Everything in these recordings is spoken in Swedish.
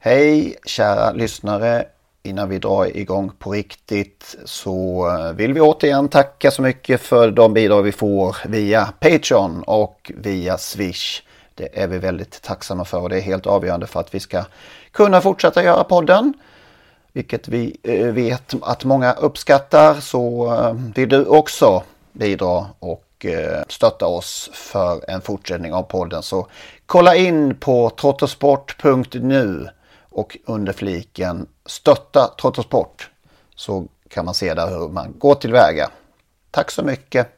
Hej kära lyssnare. Innan vi drar igång på riktigt så eh, vill vi återigen tacka så mycket för de bidrag vi får via Patreon och via Swish. Det är vi väldigt tacksamma för och det är helt avgörande för att vi ska kunna fortsätta göra podden. Vilket vi eh, vet att många uppskattar så eh, vill du också bidra och stötta oss för en fortsättning av podden. Så kolla in på trottosport.nu och under fliken stötta Trottosport så kan man se där hur man går tillväga. Tack så mycket!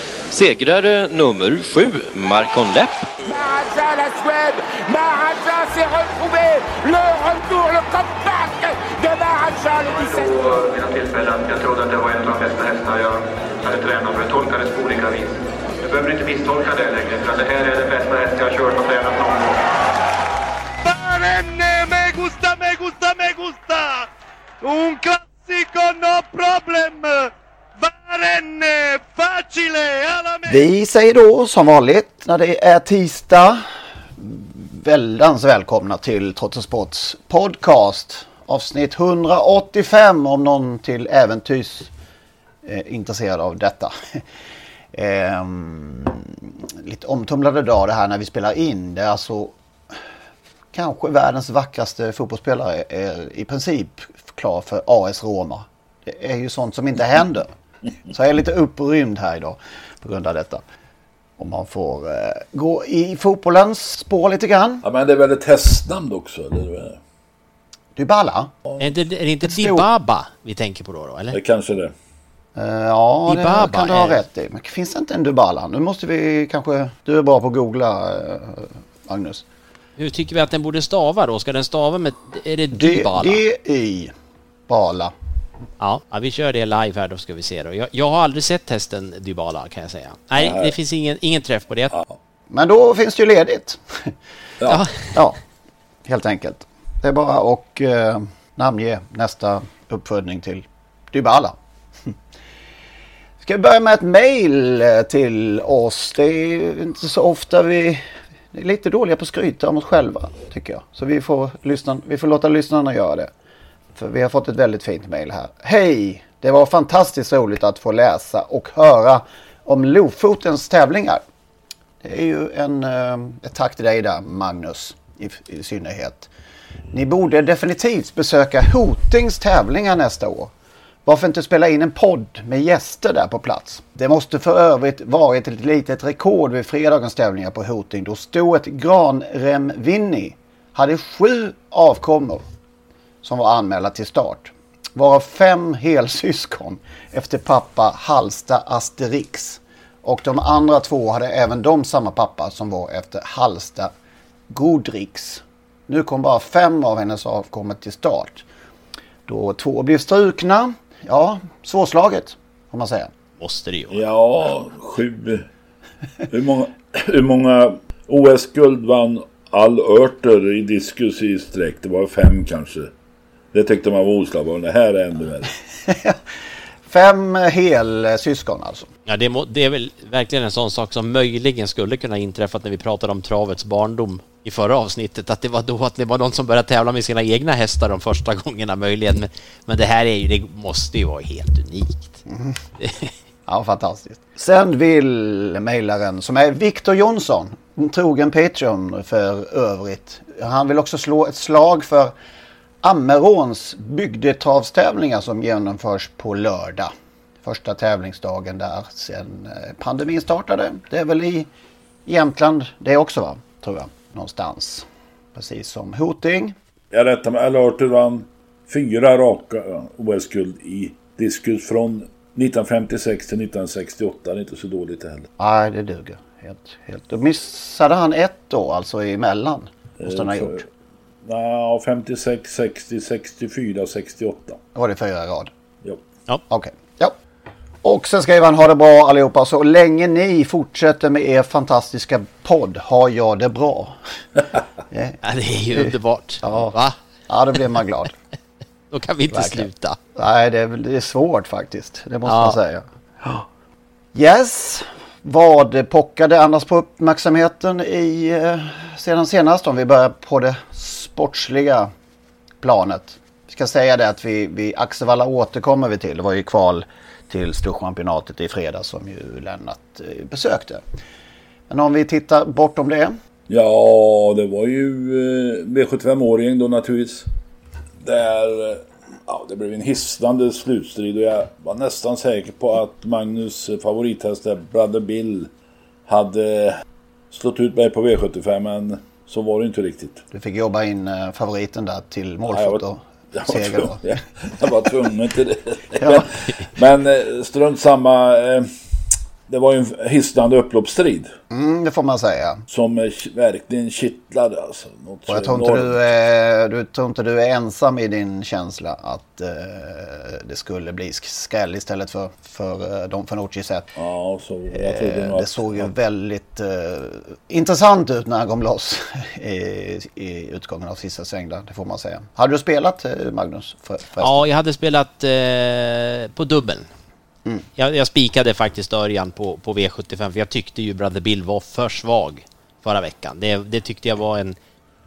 Segrare nummer sju, Marcon Lepp. Maharaja, la Suède. Maharaja s'est retrouvé. Le retour, le comeback de Maharaja, le 17. Vid något tillfälle att jag trodde att det var en av de bästa hästar jag hade tränat för. Det tolkades på olika vis. Du behöver inte misstolka det längre, för det här är den bästa häst jag har kört och tränat någon gång. Barenne, me gusta, me gusta, me gusta! Un classico, no problem! Barenne, facile, alla me... Vi säger då som vanligt när det är tisdag väldans välkomna till Trottosports podcast avsnitt 185 om någon till äventyrs eh, intresserad av detta. Ehm, lite omtumlade dag det här när vi spelar in. Det är alltså kanske världens vackraste fotbollsspelare är i princip klar för AS Roma. Det är ju sånt som inte händer. Så jag är lite upprymd här idag på grund av detta. Om man får eh, gå i fotbollens spår lite grann. Ja, men det är väl ett hästnamn också? Eller? Dybala? Är det, är det inte Dibaba vi tänker på då? då eller? Det kanske det. Uh, ja, Dybala det kan du ha är- rätt i. Men finns det inte en Dybala? Nu måste vi kanske... Du är bra på att googla, uh, Magnus. Hur tycker vi att den borde stava då? Ska den stava med... Är det D- Dybala? D-Y. Ja, ja, vi kör det live här då ska vi se då. Jag, jag har aldrig sett hästen Dybala kan jag säga. Nej, Nej. det finns ingen, ingen träff på det. Men då finns det ju ledigt. Ja. Ja, helt enkelt. Det är bara att uh, namnge nästa uppfödning till Dybala. Ska vi börja med ett mail eh, till oss. Det är inte så ofta vi är lite dåliga på att skryta om oss själva tycker jag. Så vi får, lyssna, vi får låta lyssnarna göra det. För vi har fått ett väldigt fint mail här. Hej! Det var fantastiskt roligt att få läsa och höra om Lofotens tävlingar. Det är ju en, eh, ett tack till dig där Magnus i, i synnerhet. Ni borde definitivt besöka Hotings tävlingar nästa år. Varför inte spela in en podd med gäster där på plats? Det måste för övrigt varit ett litet rekord vid fredagens tävlingar på Hoting då stoet Granrem-Winnie hade sju avkommor som var anmälda till start. Varav fem helsyskon efter pappa Halsta Asterix. Och de andra två hade även de samma pappa som var efter Halsta Godrix. Nu kom bara fem av hennes avkommor till start. Då två blev strukna. Ja, svårslaget får man säga. Måste det ju. Ja, sju. Hur många, hur många OS-guld vann All Örter i diskus i sträck? Det var fem kanske. Det tyckte man var oslagbart. Det här är ännu värre. Fem helsyskon alltså. Ja, det, må, det är väl verkligen en sån sak som möjligen skulle kunna inträffa när vi pratade om travets barndom i förra avsnittet. Att det var då att det var någon som började tävla med sina egna hästar de första gångerna möjligen. Men, men det här är ju, det måste ju vara helt unikt. Ja, fantastiskt. Sen vill mejlaren som är Viktor Jonsson, en trogen Patreon för övrigt. Han vill också slå ett slag för Ammeråns bygdetravstävlingar som genomförs på lördag. Första tävlingsdagen där sen eh, pandemin startade. Det är väl i Jämtland det också va? Tror jag. Någonstans. Precis som Hoting. Jag rättar mig. Alerter vann fyra raka OS-guld i diskus från 1956 till 1968. Det är inte så dåligt heller. Nej, det duger. Helt, helt. Då missade han ett då alltså emellan. Måste han ha Eh, gjort. Ja, 56, 60, 64, 68. Då var det fyra i rad. Ja. Ja. Okej. Ja. Och sen skriver han ha det bra allihopa. Så länge ni fortsätter med er fantastiska podd har jag det bra. Ja, det är ju underbart. Ja. Va? Ja, då blir man glad. Då kan vi inte Verkligen. sluta. Nej, det är, det är svårt faktiskt. Det måste Ja. man säga. Yes. Vad pockade annars på uppmärksamheten i, eh, sedan senast? Om vi börjar på det sportsliga planet. Vi ska säga det att vi, vi Axevalla återkommer vi till. Det var ju kval till Storchampionatet i fredags som ju Lennart eh, besökte. Men om vi tittar bortom det. Ja, det var ju eh, V75-åring då naturligtvis. Där, eh, ja, det blev en hisnande slutstrid och jag var nästan säker på att Magnus favorithäst där, Brother Bill, hade slått ut mig på V75 men så var det inte riktigt. Du fick jobba in eh, favoriten där till Ja, målfot jag, var, seger. tvungen, jag, jag var tvungen till det. Ja. Men eh, strunt samma. Det var ju en hisnande upploppsstrid. Mm, det får man säga. Som eh, verkligen kittlade alltså. Något Och jag tror inte, du är, du tror inte du är ensam i din känsla att eh, det skulle bli skräll istället för, för eh, Don Fanucci sett. Ja, så jag trodde Eh, det att... såg ju väldigt eh, intressant ut när han kom loss i, i utgången av sista sväng där, det får man säga. Hade du spelat eh, Magnus? För? Ja, jag hade spelat eh, på dubbeln. Mm. Jag, jag spikade faktiskt Örjan på, på V75 för jag tyckte ju Brother Bill var för svag förra veckan. Det, det tyckte jag var en,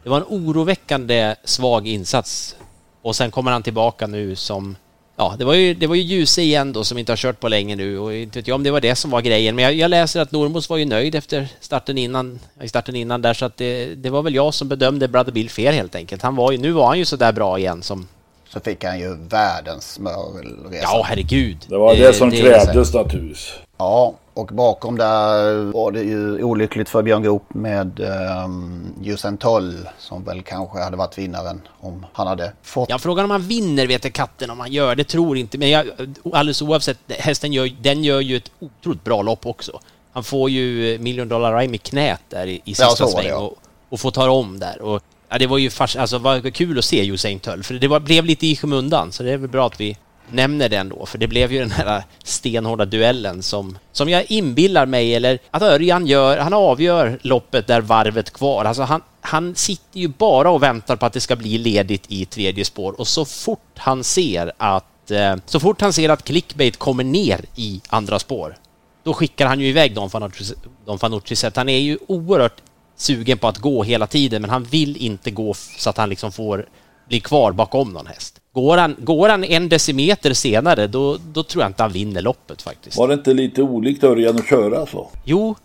det var en oroväckande svag insats. Och sen kommer han tillbaka nu som Ja, det var ju, det var ju Ljuse igen då som inte har kört på länge nu och inte vet jag om det var det som var grejen. Men jag, jag läser att Normos var ju nöjd efter starten innan, i starten innan där så att det, det var väl jag som bedömde Brother Bill fel helt enkelt. Han var ju, nu var han ju så där bra igen som... Så fick han ju världens smörresa. Ja, herregud. Det var det som krävdes naturligtvis. Ja, och bakom där var det ju olyckligt för Björn Goop med um, Usain Toll som väl kanske hade varit vinnaren om han hade fått. Ja, frågan om han vinner vet jag katten om han gör. Det tror inte. Men jag, alldeles oavsett, hästen gör, den gör ju ett otroligt bra lopp också. Han får ju Million Dollar Rhyme i knät där i, i Ja, sista det, sväng ja. och, och får ta om där. Och, ja, det var ju fars, alltså, var kul att se Usain Tull, för det var, blev lite i skymundan. Så det är väl bra att vi nämner den då, för det blev ju den här stenhårda duellen som, som jag inbillar mig, eller att Örjan gör, han avgör loppet där varvet kvar. Alltså han, han sitter ju bara och väntar på att det ska bli ledigt i tredje spår och så fort han ser att eh, så fort han ser att clickbait kommer ner i andra spår, då skickar han ju iväg Don Fanucci, Don Fanucci så att han är ju oerhört sugen på att gå hela tiden, men han vill inte gå så att han liksom får bli kvar bakom någon häst. Går han, går han en decimeter senare, då, då tror jag inte han vinner loppet faktiskt. Var det inte lite olikt Örjan att köra så? Jo,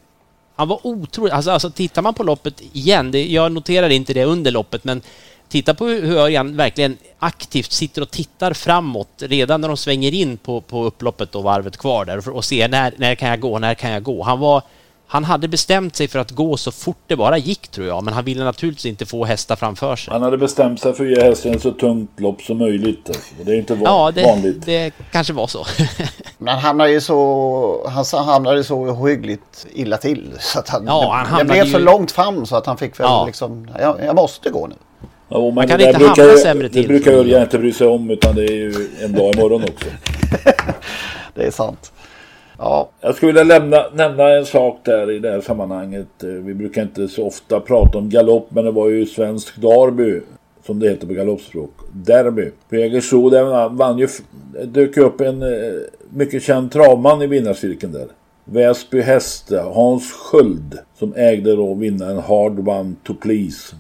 han var otroligt... Alltså, alltså tittar man på loppet igen, det, jag noterar inte det under loppet, men titta på hur Örjan verkligen aktivt sitter och tittar framåt redan när de svänger in på, på upploppet och varvet kvar där och ser när, när kan jag gå, när kan jag gå. Han var... Han hade bestämt sig för att gå så fort det bara gick tror jag, men han ville naturligtvis inte få hästar framför sig. Han hade bestämt sig för att ge hästen ett så tungt lopp som möjligt. Alltså. Det är inte van- Ja, det, vanligt. det kanske var så. Men han hamnade ju så, han hamnade så hyggligt illa till. Så att han, Ja, han det, blev så ju- långt fram så att han fick väl Ja. liksom, jag, jag måste gå nu. Ja, men Man kan inte hamna brukar, sämre till. Det brukar Örjan inte bry sig om utan det är ju en dag imorgon också. Det är sant. Ja, Jag skulle vilja lämna, nämna en sak där i det här sammanhanget. Eh, vi brukar inte så ofta prata om galopp men det var ju svensk derby som det heter på galoppspråk. Derby. På Jägersro där vann- ju, dök upp en eh, mycket känd travman i vinnarcirkeln där. Väsby häst, Hans Sköld, som ägde då vinnaren Hard One to Please.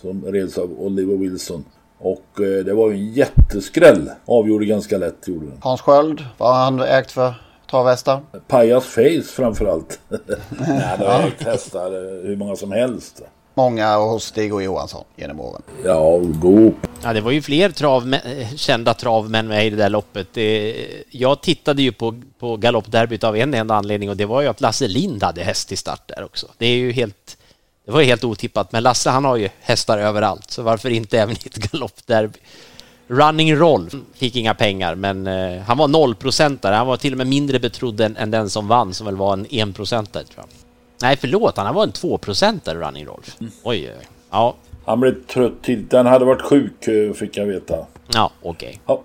Som reds av Oliver Wilson. Och eh, det var ju en jätteskräll. Avgjorde ganska lätt gjorde den. Hans Sköld, vad har han ägt för travhästar? Pajas Face framförallt. Nej, det har ägt hästar eh, hur många som helst. många hos Stig och Johansson genom åren. Ja, god. Ja, det var ju fler trav, kända travmän med i det där loppet. Det, jag tittade ju på, på galoppderbyt av en enda anledning och det var ju att Lasse Lind hade häst i start där också. Det är ju helt, det var ju helt otippat, men Lasse han har ju hästar överallt, så varför inte även i ett galoppderby? Running Roll fick inga pengar, men eh, han var nollprocentare. Han var till och med mindre betrodd än, än den som vann, som väl var en enprocentare tror jag. Nej, förlåt, han var en tvåprocentare Running Roll. Mm. Oj, oj, ja. Han blev trött tidigt. Den hade varit sjuk eh, fick jag veta. Ja, okej. Okay. Ja.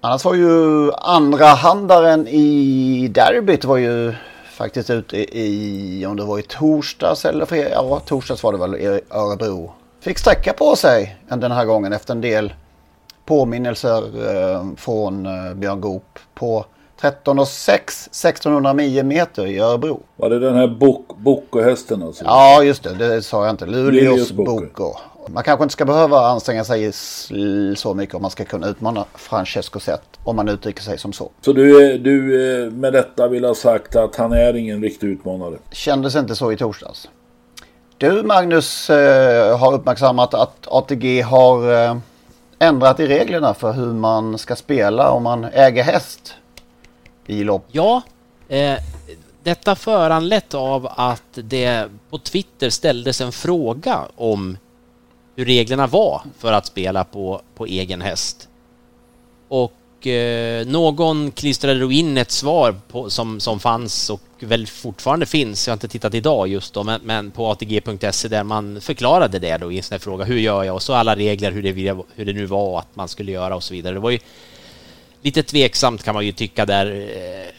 Annars var ju andra handaren i derbyt var ju faktiskt ute i, om det var i torsdags eller fredag, ja torsdags var det väl i Örebro. Fick sträcka på sig den här gången efter en del påminnelser eh, från eh, Björn Goop på 13 och 6, 1609 meter i Örebro. Var det den här Boko-hästen alltså? Ja, just det. Det sa jag inte. Luleås Boko. Man kanske inte ska behöva anstränga sig så mycket om man ska kunna utmana Francesco Zet. Om man uttrycker sig som så. Så du, du med detta vill ha sagt att han är ingen riktig utmanare? Kändes inte så i torsdags. Du Magnus eh, har uppmärksammat att ATG har ändrat i reglerna för hur man ska spela om man äger häst i lopp. Ja, eh, detta föranlett av att det på Twitter ställdes en fråga om hur reglerna var för att spela på, på egen häst. Och eh, någon klistrade då in ett svar på, som, som fanns och väl fortfarande finns, jag har inte tittat idag just då, men, men på atg.se där man förklarade det då i en sån här fråga. Hur gör jag? Och så alla regler, hur det, hur det nu var att man skulle göra och så vidare. Det var ju lite tveksamt kan man ju tycka där eh,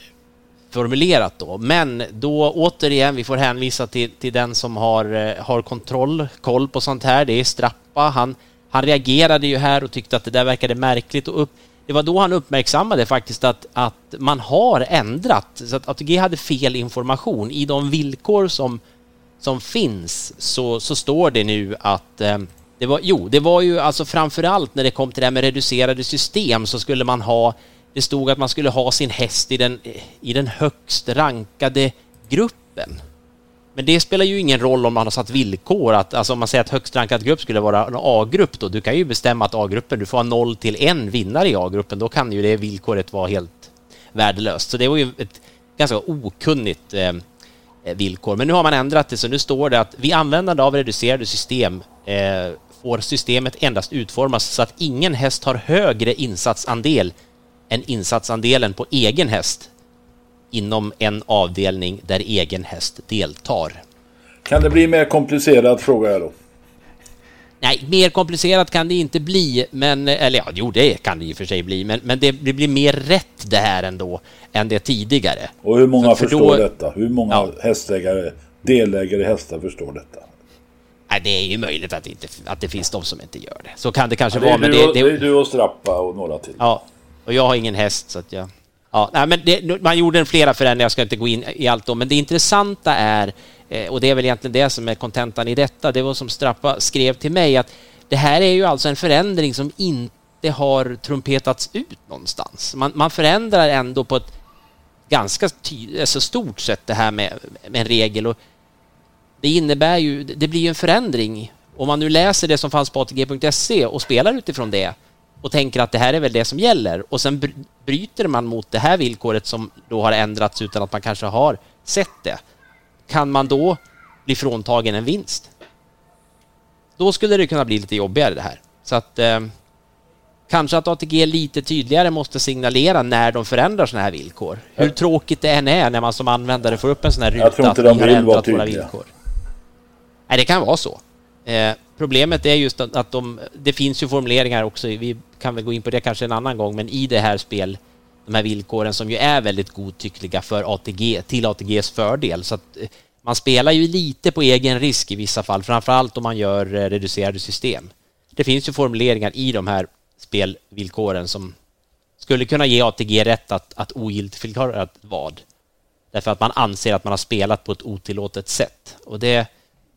formulerat då. Men då återigen, vi får hänvisa till, till den som har, eh, har kontroll, koll på sånt här. Det är Strappa. Han, han reagerade ju här och tyckte att det där verkade märkligt och upp, det var då han uppmärksammade faktiskt att, att man har ändrat, så att ATG hade fel information. I de villkor som, som finns så, så står det nu att eh, det var, jo, det var ju alltså framförallt när det kom till det här med reducerade system så skulle man ha, det stod att man skulle ha sin häst i den, i den högst rankade gruppen. Men det spelar ju ingen roll om man har satt villkor, att, alltså om man säger att högst rankad grupp skulle vara en A-grupp då, du kan ju bestämma att A-gruppen, du får ha 0 till en vinnare i A-gruppen, då kan ju det villkoret vara helt värdelöst. Så det var ju ett ganska okunnigt eh, villkor. Men nu har man ändrat det, så nu står det att vid användande av reducerade system eh, får systemet endast utformas så att ingen häst har högre insatsandel än insatsandelen på egen häst inom en avdelning där egen häst deltar. Kan det bli mer komplicerat frågar jag då? Nej, mer komplicerat kan det inte bli, men eller ja, jo, det kan det i och för sig bli, men, men det, det blir mer rätt det här ändå än det tidigare. Och hur många för, för förstår då, detta? Hur många ja. hästägare, delägare i hästar förstår detta? Nej, det är ju möjligt att det, inte, att det finns de som inte gör det. Så kan det kanske ja, vara. Men det, det, det är du och Strappa och några till. Ja, och jag har ingen häst så att jag... Ja, nej, men det, man gjorde flera förändringar, jag ska inte gå in i allt då, men det intressanta är, eh, och det är väl egentligen det som är kontentan i detta, det var som Strappa skrev till mig, att det här är ju alltså en förändring som inte har trumpetats ut någonstans. Man, man förändrar ändå på ett ganska ty- alltså stort sätt det här med, med en regel. Och det innebär ju, det blir ju en förändring. Om man nu läser det som fanns på ATG.se och spelar utifrån det och tänker att det här är väl det som gäller och sen bryter man mot det här villkoret som då har ändrats utan att man kanske har sett det. Kan man då bli fråntagen en vinst? Då skulle det kunna bli lite jobbigare det här. Så att eh, kanske att ATG lite tydligare måste signalera när de förändrar sådana här villkor. Hur tråkigt det än är när man som användare får upp en sån här ruta att vi har ändrat våra villkor. Nej, det kan vara så. Eh, problemet är just att, att de, det finns ju formuleringar också, vi kan väl gå in på det kanske en annan gång, men i det här spel, de här villkoren som ju är väldigt godtyckliga för ATG, till ATGs fördel. Så att eh, man spelar ju lite på egen risk i vissa fall, framförallt om man gör eh, reducerade system. Det finns ju formuleringar i de här spelvillkoren som skulle kunna ge ATG rätt att, att ogiltigförklara vad. Därför att man anser att man har spelat på ett otillåtet sätt. Och det,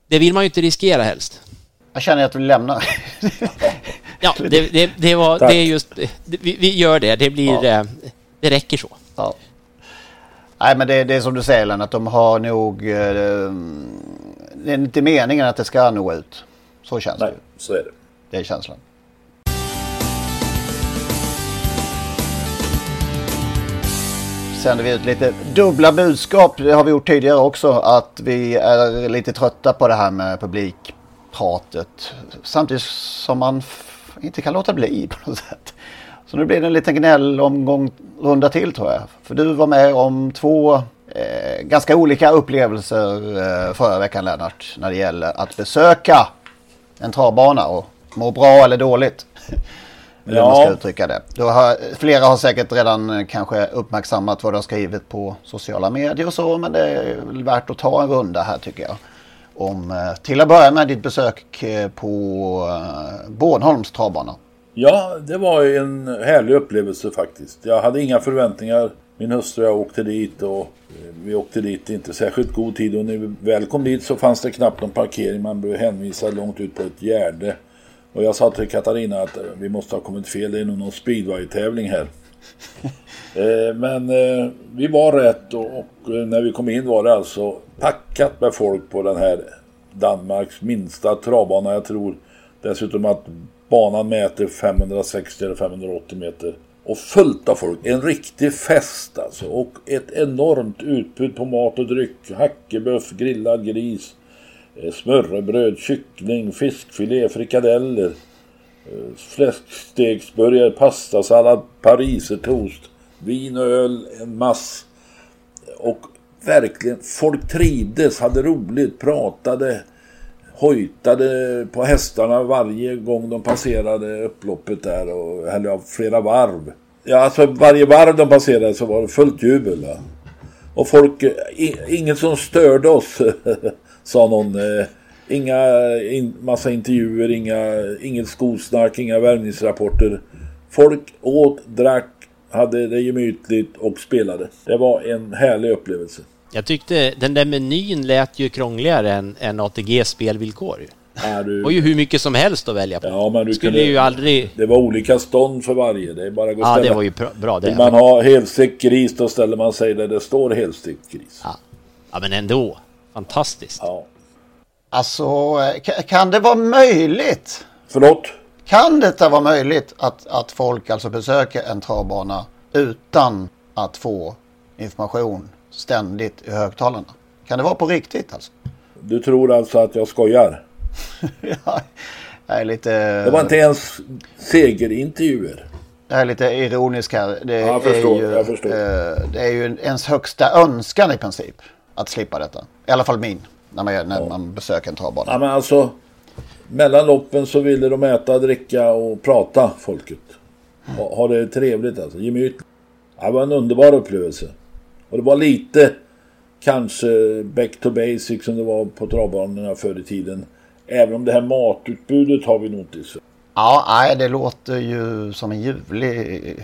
det vill man ju inte riskera helst. Jag känner att vi lämnar. ja, det, det, det, var, det är just... Vi, vi, gör det. Det blir... Ja. Eh, det räcker så. Ja. Nej, men det, det är som du säger Lennart, de har nog... Eh, det är inte meningen att det ska nå ut. Så känns Nej, det. så är det. Det är känslan. Sänder vi ut lite dubbla budskap. Det har vi gjort tidigare också. Att vi är lite trötta på det här med publikpratet. Samtidigt som man inte kan låta bli på något sätt. Så nu blir det en liten gnällomgång runda till tror jag. För du var med om två eh, ganska olika upplevelser eh, förra veckan Lennart. När det gäller att besöka en travbana och må bra eller dåligt. Hur Ja. man ska uttrycka det. Har, flera har säkert redan eh, kanske uppmärksammat vad du har skrivit på sociala medier och så. Men det är väl värt att ta en runda här tycker jag. Om, eh, till att börja med ditt besök eh, på eh, Bornholms travbana. Ja, det var en härlig upplevelse faktiskt. Jag hade inga förväntningar. Min hustru och jag åkte dit och vi åkte dit i inte särskilt god tid och när vi väl kom dit så fanns det knappt någon parkering. Man blev hänvisad långt ut på ett gärde. Och jag sa till Katarina att vi måste ha kommit fel. Det är nog någon speedway-tävling här. Eh, men eh, vi var rätt och, och eh, när vi kom in var det alltså packat med folk på den här Danmarks minsta travbana. Jag tror dessutom att banan mäter 560 eller 580 meter. Och fullt av folk. En riktig fest alltså. Och ett enormt utbud på mat och dryck. Hackebuff, grillad gris, smörrebröd, kyckling, fiskfilé, frikadeller eh, Fläskstegsburgare, pastasallad, parisertoast, vin och öl, en mass. Och verkligen, folk trivdes, hade roligt, pratade, hojtade på hästarna varje gång de passerade upploppet där och eller ja, flera varv. Ja, alltså varje varv de passerade så var det fullt jubel. Va? Och folk, ingen inget som störde oss, sa någon. Eh, Inga in, massa intervjuer, inga, inget skosnack, inga värvningsrapporter. Folk åt, drack, hade det gemytligt och spelade. Det var en härlig upplevelse. Jag tyckte den där menyn lät ju krångligare än, än ATGs spelvillkor. ju. Ja, du, Det var ju hur mycket som helst att välja på. ja, men du Skulle kunde, ju aldrig... Det var olika stånd för varje. Det är bara att gå Ja, ställa. det var ju bra det. Vill man ha helstekt gris då ställer man sig där det står helstekt gris. Ja. ja, men ändå. Fantastiskt. Ja. Alltså, eh, ka- kan det vara möjligt? Förlåt? Kan detta vara möjligt att, att folk alltså besöker en travbana utan att få information ständigt i högtalarna? Kan det vara på riktigt alltså? Du tror alltså att jag skojar? Ja, jag är lite... Det var inte ens segerintervjuer. Jag är lite ironisk här. Det, Ja, jag förstår, är ju, jag förstår. eh, det är ju ens högsta önskan i princip att slippa detta. I alla fall min. När man, när man besöker en travbana. Ja, men alltså, mellan loppen så ville de äta, dricka och prata folket. Ha, ha det trevligt alltså, gemytligt. Ja, Det var en underbar upplevelse. Och det var lite kanske back to basic som det var på travbanorna förr i tiden. Även om det här matutbudet har vi nog inte i Sverige. Ja, nej, det låter ju som en ljuvlig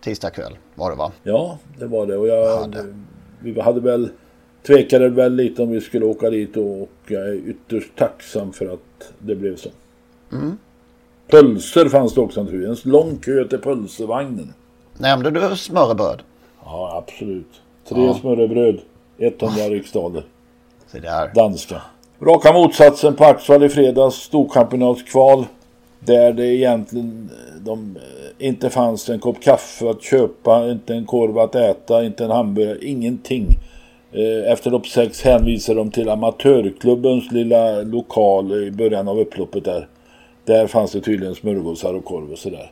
tisdagkväll var det va? Ja, det var det. Och jag, vi hade väl tvekade väl lite om vi skulle åka dit och, jag är ytterst tacksam för att det blev så. Mm. Pölser fanns det också tur. En lång kö till pölsevagnen. Nämnde du smörrebröd? Ja, absolut. Tre Ja. smörrebröd, 100 riksdaler. Se där. Danska. Raka motsatsen på Axvall i fredags, storkampionatskval. Där det egentligen de, eh, inte fanns en kopp kaffe att köpa, inte en korv att äta, inte en hamburgare, ingenting. Eh, efter lopp 6 hänvisar de till amatörklubbens lilla lokal i början av upploppet där. Där fanns det tydligen smörgåsar och korv och sådär.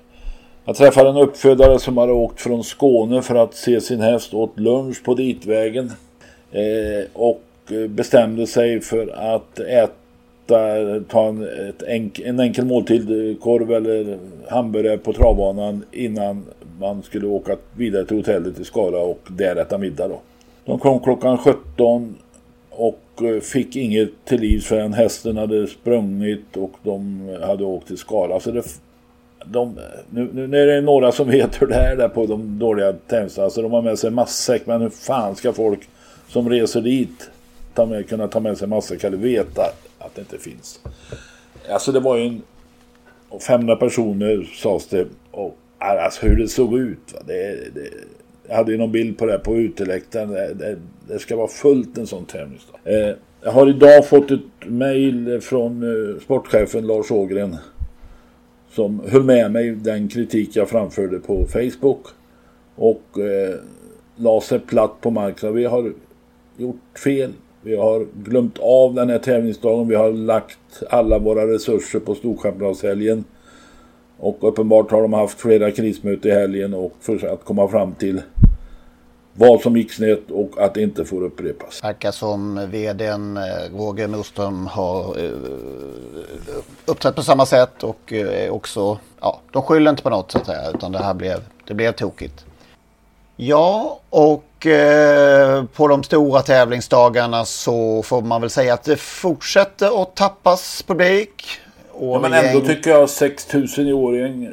Jag träffade en uppfödare som hade åkt från Skåne för att se sin häst åt lunch på ditvägen. Eh, och bestämde sig för att äta, ta en, ett enk, en enkel måltid, eh, korv eller hamburgare på travbanan innan man skulle åka vidare till hotellet i Skara och där äta middag då. De kom klockan 17 och eh, fick inget till livs förrän hästen hade sprungit och de hade åkt till Skara. Så det, de, nu, nu är det några som vet hur det är där på de dåliga tävlingarna. Så de har med sig matsäck. Men hur fan ska folk som reser dit ta med, kunna ta med sig matsäck eller veta att det inte finns? Alltså det var ju en 500 personer sades det. Och alltså hur det såg ut. Va? Det, det, jag hade ju någon bild på det här på uteläktaren. Det, det, det ska vara fullt en sån tävlingsdag. Eh, Jag har idag fått ett mejl från eh, sportchefen Lars Ågren som höll med mig den kritik jag framförde på Facebook och eh, la sig platt på marken. Vi har gjort fel. Vi har glömt av den här tävlingsdagen. Vi har lagt alla våra resurser på Storchampionatshelgen. Och uppenbart har de haft flera krismöten i helgen och för att komma fram till vad som gick snett och att det inte får upprepas. Verkar som vdn eh, Roger Nordström har eh, uppträtt på samma sätt och eh, också, ja, de skyller inte på något så att säga utan det här blev, det blev tokigt. Ja, och eh, på de stora tävlingsdagarna så får man väl säga att det fortsätter att tappas publik. Ja, men ändå tycker jag 6000 i Årjäng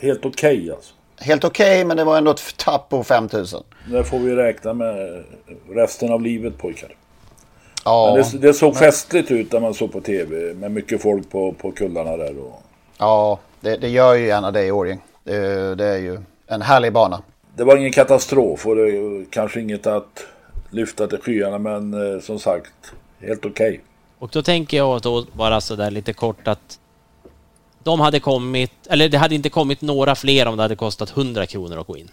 helt okej okay, alltså. Helt okej, okay, men det var ändå ett tapp på 5000. Det får vi räkna med resten av livet pojkar. Ja, det, det, såg men... festligt ut när man såg på tv med mycket folk på, på kullarna där. Och... Ja, det, det gör ju gärna det i Årjäng. Det, det är ju en härlig bana. Det var ingen katastrof och det kanske inget att lyfta till skyarna men eh, som sagt helt okej. Okay. Och då tänker jag då bara sådär lite kort att de hade kommit, eller det hade inte kommit några fler om det hade kostat 100 kronor att gå in.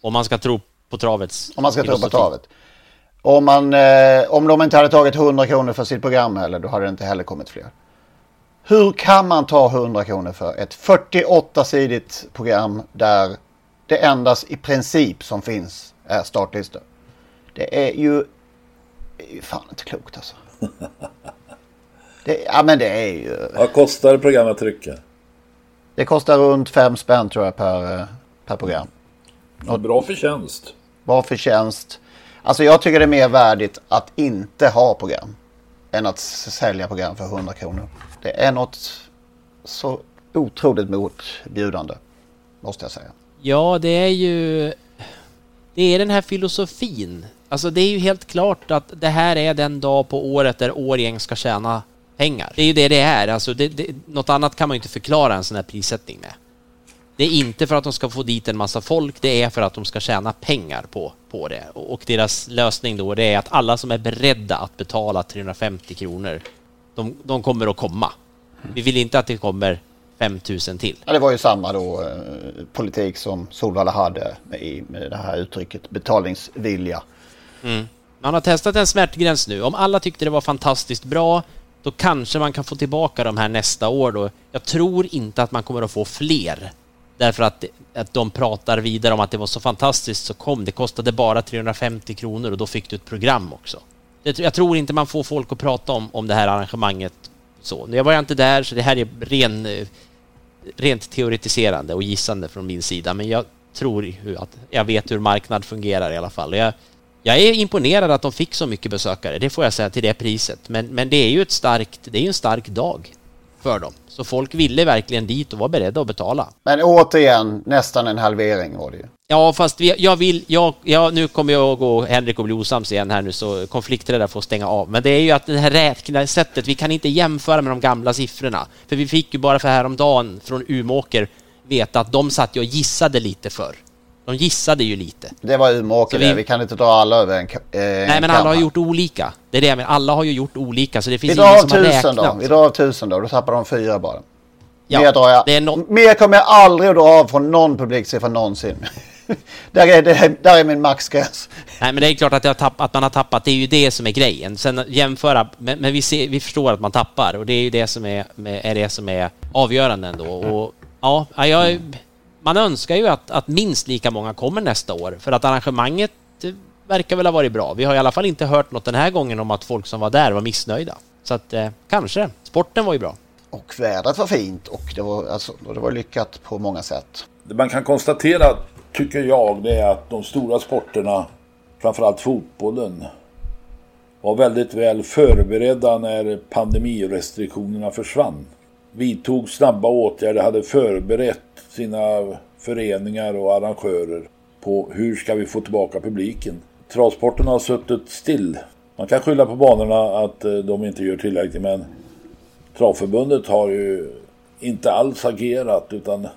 Om man ska tro på travets Om man ska tro på travet. Om, man, eh, om de inte hade tagit 100 kronor för sitt program heller, då hade det inte heller kommit fler. Hur kan man ta 100 kronor för ett 48-sidigt program där det endast i princip som finns är startlistor? Det är ju, det är ju fan inte klokt alltså. Det, ja men det är ju... Vad kostar programmet att trycka? Det kostar runt fem spänn tror jag per, per program. Ja, bra förtjänst. Bra förtjänst. Alltså jag tycker det är mer värdigt att inte ha program. Än att sälja program för 100 kronor. Det är något så otroligt motbjudande. Måste jag säga. Ja, det är ju... Det är den här filosofin. Alltså det är ju helt klart att det här är den dag på året där Årgäng ska tjäna pengar. Det är ju det det är. Alltså det, det, något annat kan man ju inte förklara en sån här prissättning med. Det är inte för att de ska få dit en massa folk, det är för att de ska tjäna pengar på, på det. Och deras lösning då, det är att alla som är beredda att betala 350 kronor, de, de kommer att komma. Vi vill inte att det kommer 5000 till. Ja, det var ju samma då eh, politik som Solvalla hade med, med det här uttrycket betalningsvilja. Mm. Man har testat en smärtgräns nu. Om alla tyckte det var fantastiskt bra då kanske man kan få tillbaka de här nästa år då. Jag tror inte att man kommer att få fler. Därför att, att de pratar vidare om att det var så fantastiskt så kom. Det kostade bara 350 kronor och då fick du ett program också. jag tror inte man får folk att prata om, om det här arrangemanget så. Jag var inte där så det här är ren, eh, rent teoretiserande och gissande från min sida. Men jag tror att jag vet hur marknad fungerar i alla fall. Jag, jag är imponerad att de fick så mycket besökare, det får jag säga till det priset. Men, men det är ju ett starkt, det är en stark dag för dem. Så folk ville verkligen dit och var beredda att betala. Men återigen, nästan en halvering var det ju. Ja, fast vi, jag vill, jag, jag, nu kommer jag att gå Henrik och bli osams igen här nu så konflikträddare får stänga av. Men det är ju att det här räknesättet, vi kan inte jämföra med de gamla siffrorna. För vi fick ju bara för häromdagen från Umåker veta att de satt ju och gissade lite för. De gissade ju lite. Det var Umeåker vi... vi kan inte dra alla över en, eh, Nej, men alla har gjort olika. Det är det jag menar. Alla har ju gjort olika, så det finns ingen som har räknat. Då. Vi drar av tusen då, då tappar de fyra bara. Ja, mer, drar jag, no mer kommer jag aldrig att dra av från någon publiksiffra någonsin. där, är det, där är min maxgräns. Nej, men det är klart att, tapp, att, man har tappat. Det är ju det som är grejen. Sen jämföra, men, men vi, ser, vi förstår att man tappar och det är ju det som är, är, det som är avgörande ändå. Och, ja, jag man önskar ju att, att minst lika många kommer nästa år för att arrangemanget verkar väl ha varit bra. Vi har i alla fall inte hört något den här gången om att folk som var där var missnöjda. Så att eh, kanske. Sporten var ju bra. Och vädret var fint och det var, alltså, det var lyckat på många sätt. Det man kan konstatera, tycker jag, det är att de stora sporterna, framförallt fotbollen, var väldigt väl förberedda när pandemirestriktionerna försvann. Vidtog snabba åtgärder, hade förberett sina föreningar och arrangörer på hur ska vi få tillbaka publiken. Travsporten har suttit still. Man kan skylla på banorna att eh, de inte gör tillräckligt men Travförbundet har ju inte alls agerat utan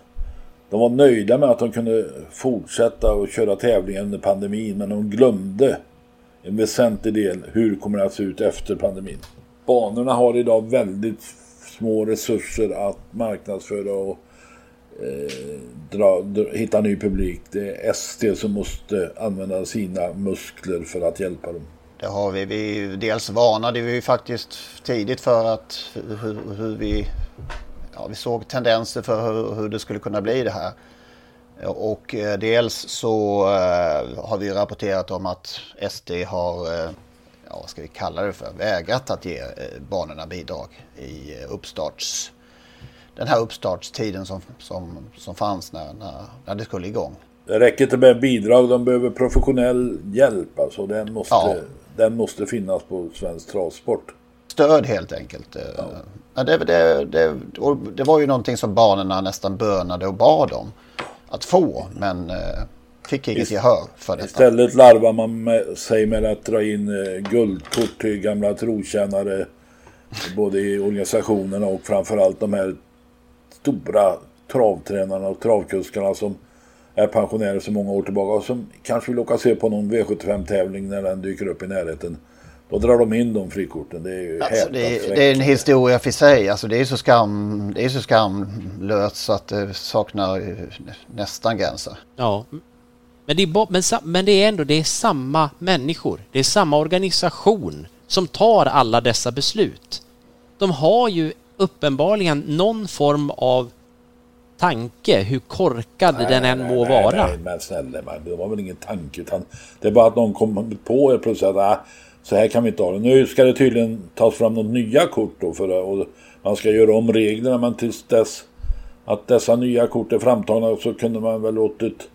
de var nöjda med att de kunde fortsätta och köra tävlingen under pandemin men de glömde en väsentlig del hur kommer det att se ut efter pandemin. Banorna har idag väldigt små resurser att marknadsföra och eh, dra, dra, hitta ny publik. Det är ST som måste använda sina muskler för att hjälpa dem. Det har vi. vi dels varnade vi faktiskt tidigt för att hur, hur vi, ja, vi såg tendenser för hur, hur, det skulle kunna bli det här. Och eh, dels så eh, har vi rapporterat om att SD har, eh, ja, vad ska vi kalla det för, vägrat att ge eh, banorna bidrag i eh, uppstarts, den här uppstartstiden som, som, som fanns när, när, när det skulle igång. Det räcker inte med bidrag, de behöver professionell hjälp. Alltså den måste, ja. den måste finnas på svensk travsport. Stöd helt enkelt. Ja. Det, det, det, det, var ju någonting som banorna nästan bönade och bad om att få. Men eh, fick inget gehör för detta. Istället larvar man med, sig med att dra in eh, guldkort till gamla trotjänare. både i organisationerna och framförallt de här stora travtränarna och travkuskarna som är pensionärer så många år tillbaka och som kanske vill åka se på någon V75-tävling när den dyker upp i närheten. Då drar de in de frikorten. Det är ju alltså, det, är, det är en historia för sig. Alltså, det, är så skam, det är så skamlöst så att det saknar nästan gränser. Ja. Men det, är, men, men det är ändå det är samma människor. Det är samma organisation som tar alla dessa beslut. De har ju uppenbarligen någon form av tanke, hur korkad nej, den än nej, må nej, vara. Nej, men snälla man, det var väl ingen tanke utan det är bara att någon kom på plötsligt att ah, så här kan vi inte ha det. Nu ska det tydligen tas fram något nya kort då för och man ska göra om reglerna men tills dess att dessa nya kort är framtagna så kunde man väl låtit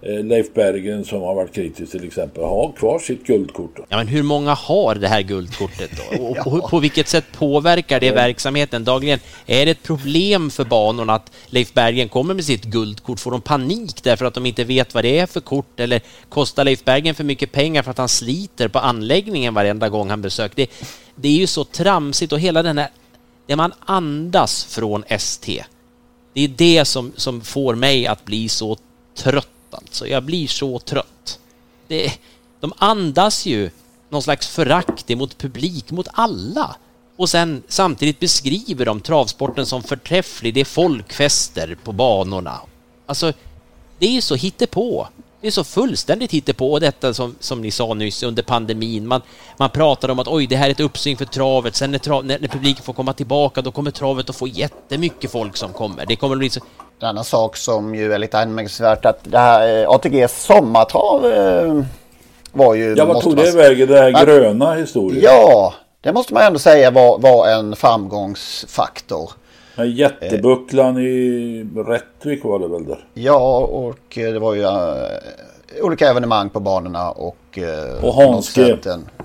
Leif Berggren som har varit kritisk till exempel har kvar sitt guldkort. Ja, men hur många har det här guldkortet då? Och på, på vilket sätt påverkar det verksamheten dagligen? Är det ett problem för banorna att Leif Berggren kommer med sitt guldkort? Får de panik därför att de inte vet vad det är för kort? Eller kostar Leif Berggren för mycket pengar för att han sliter på anläggningen varenda gång han besöker? Det, det är ju så tramsigt och hela den här, det man andas från ST, det är det som, som får mig att bli så trött alltså. Jag blir så trött. Det, de andas ju någon slags förakt mot publik, mot alla. Och sen samtidigt beskriver de travsporten som förträfflig. Det är folkfester på banorna. Alltså, det är ju så hittepå. Det är så fullständigt hittepå. Och detta som, som ni sa nyss under pandemin. Man, man pratar om att oj, det här är ett uppsving för travet. Sen när, trav, när, när publiken får komma tillbaka, då kommer travet att få jättemycket folk som kommer. Det kommer att bli så en annan sak som ju är lite anmärkningsvärt att det här eh, ATGs sommartrav eh, var ju... Ja, vad tog det vägen? Det här gröna historien? Ja, det måste man ändå säga var, var en framgångsfaktor. Men jättebucklan eh, i Rättvik var det väl där? Ja, och det var ju uh, olika evenemang på banorna och... Uh, och Hanske.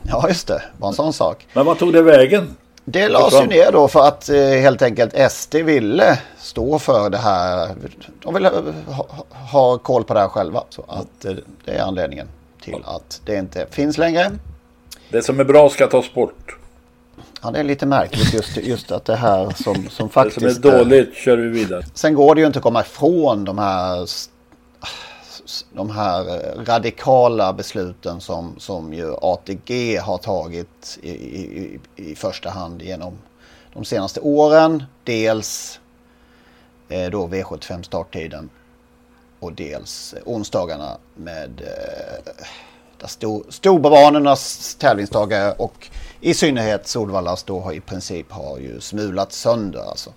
Ja, just det. Var en sån sak. Men vad tog det vägen? Det lades ju ner då för att eh, helt enkelt SD ville stå för det här. De ville ha, ha koll på det här själva. Så att eh, det är anledningen till att det inte finns längre. Det som är bra ska tas bort. Ja, det är lite märkligt just, just att det här som, som faktiskt... Det som är dåligt kör vi vidare. Sen går det ju inte att komma ifrån de här de här eh, radikala besluten som, som ju ATG har tagit i, i, i första hand genom de senaste åren. Dels eh, då V75 starttiden och dels onsdagarna med detta. stor, storbanornas tävlingsdagar och i synnerhet Solvallas då har i princip har ju smulat sönder. Alltså.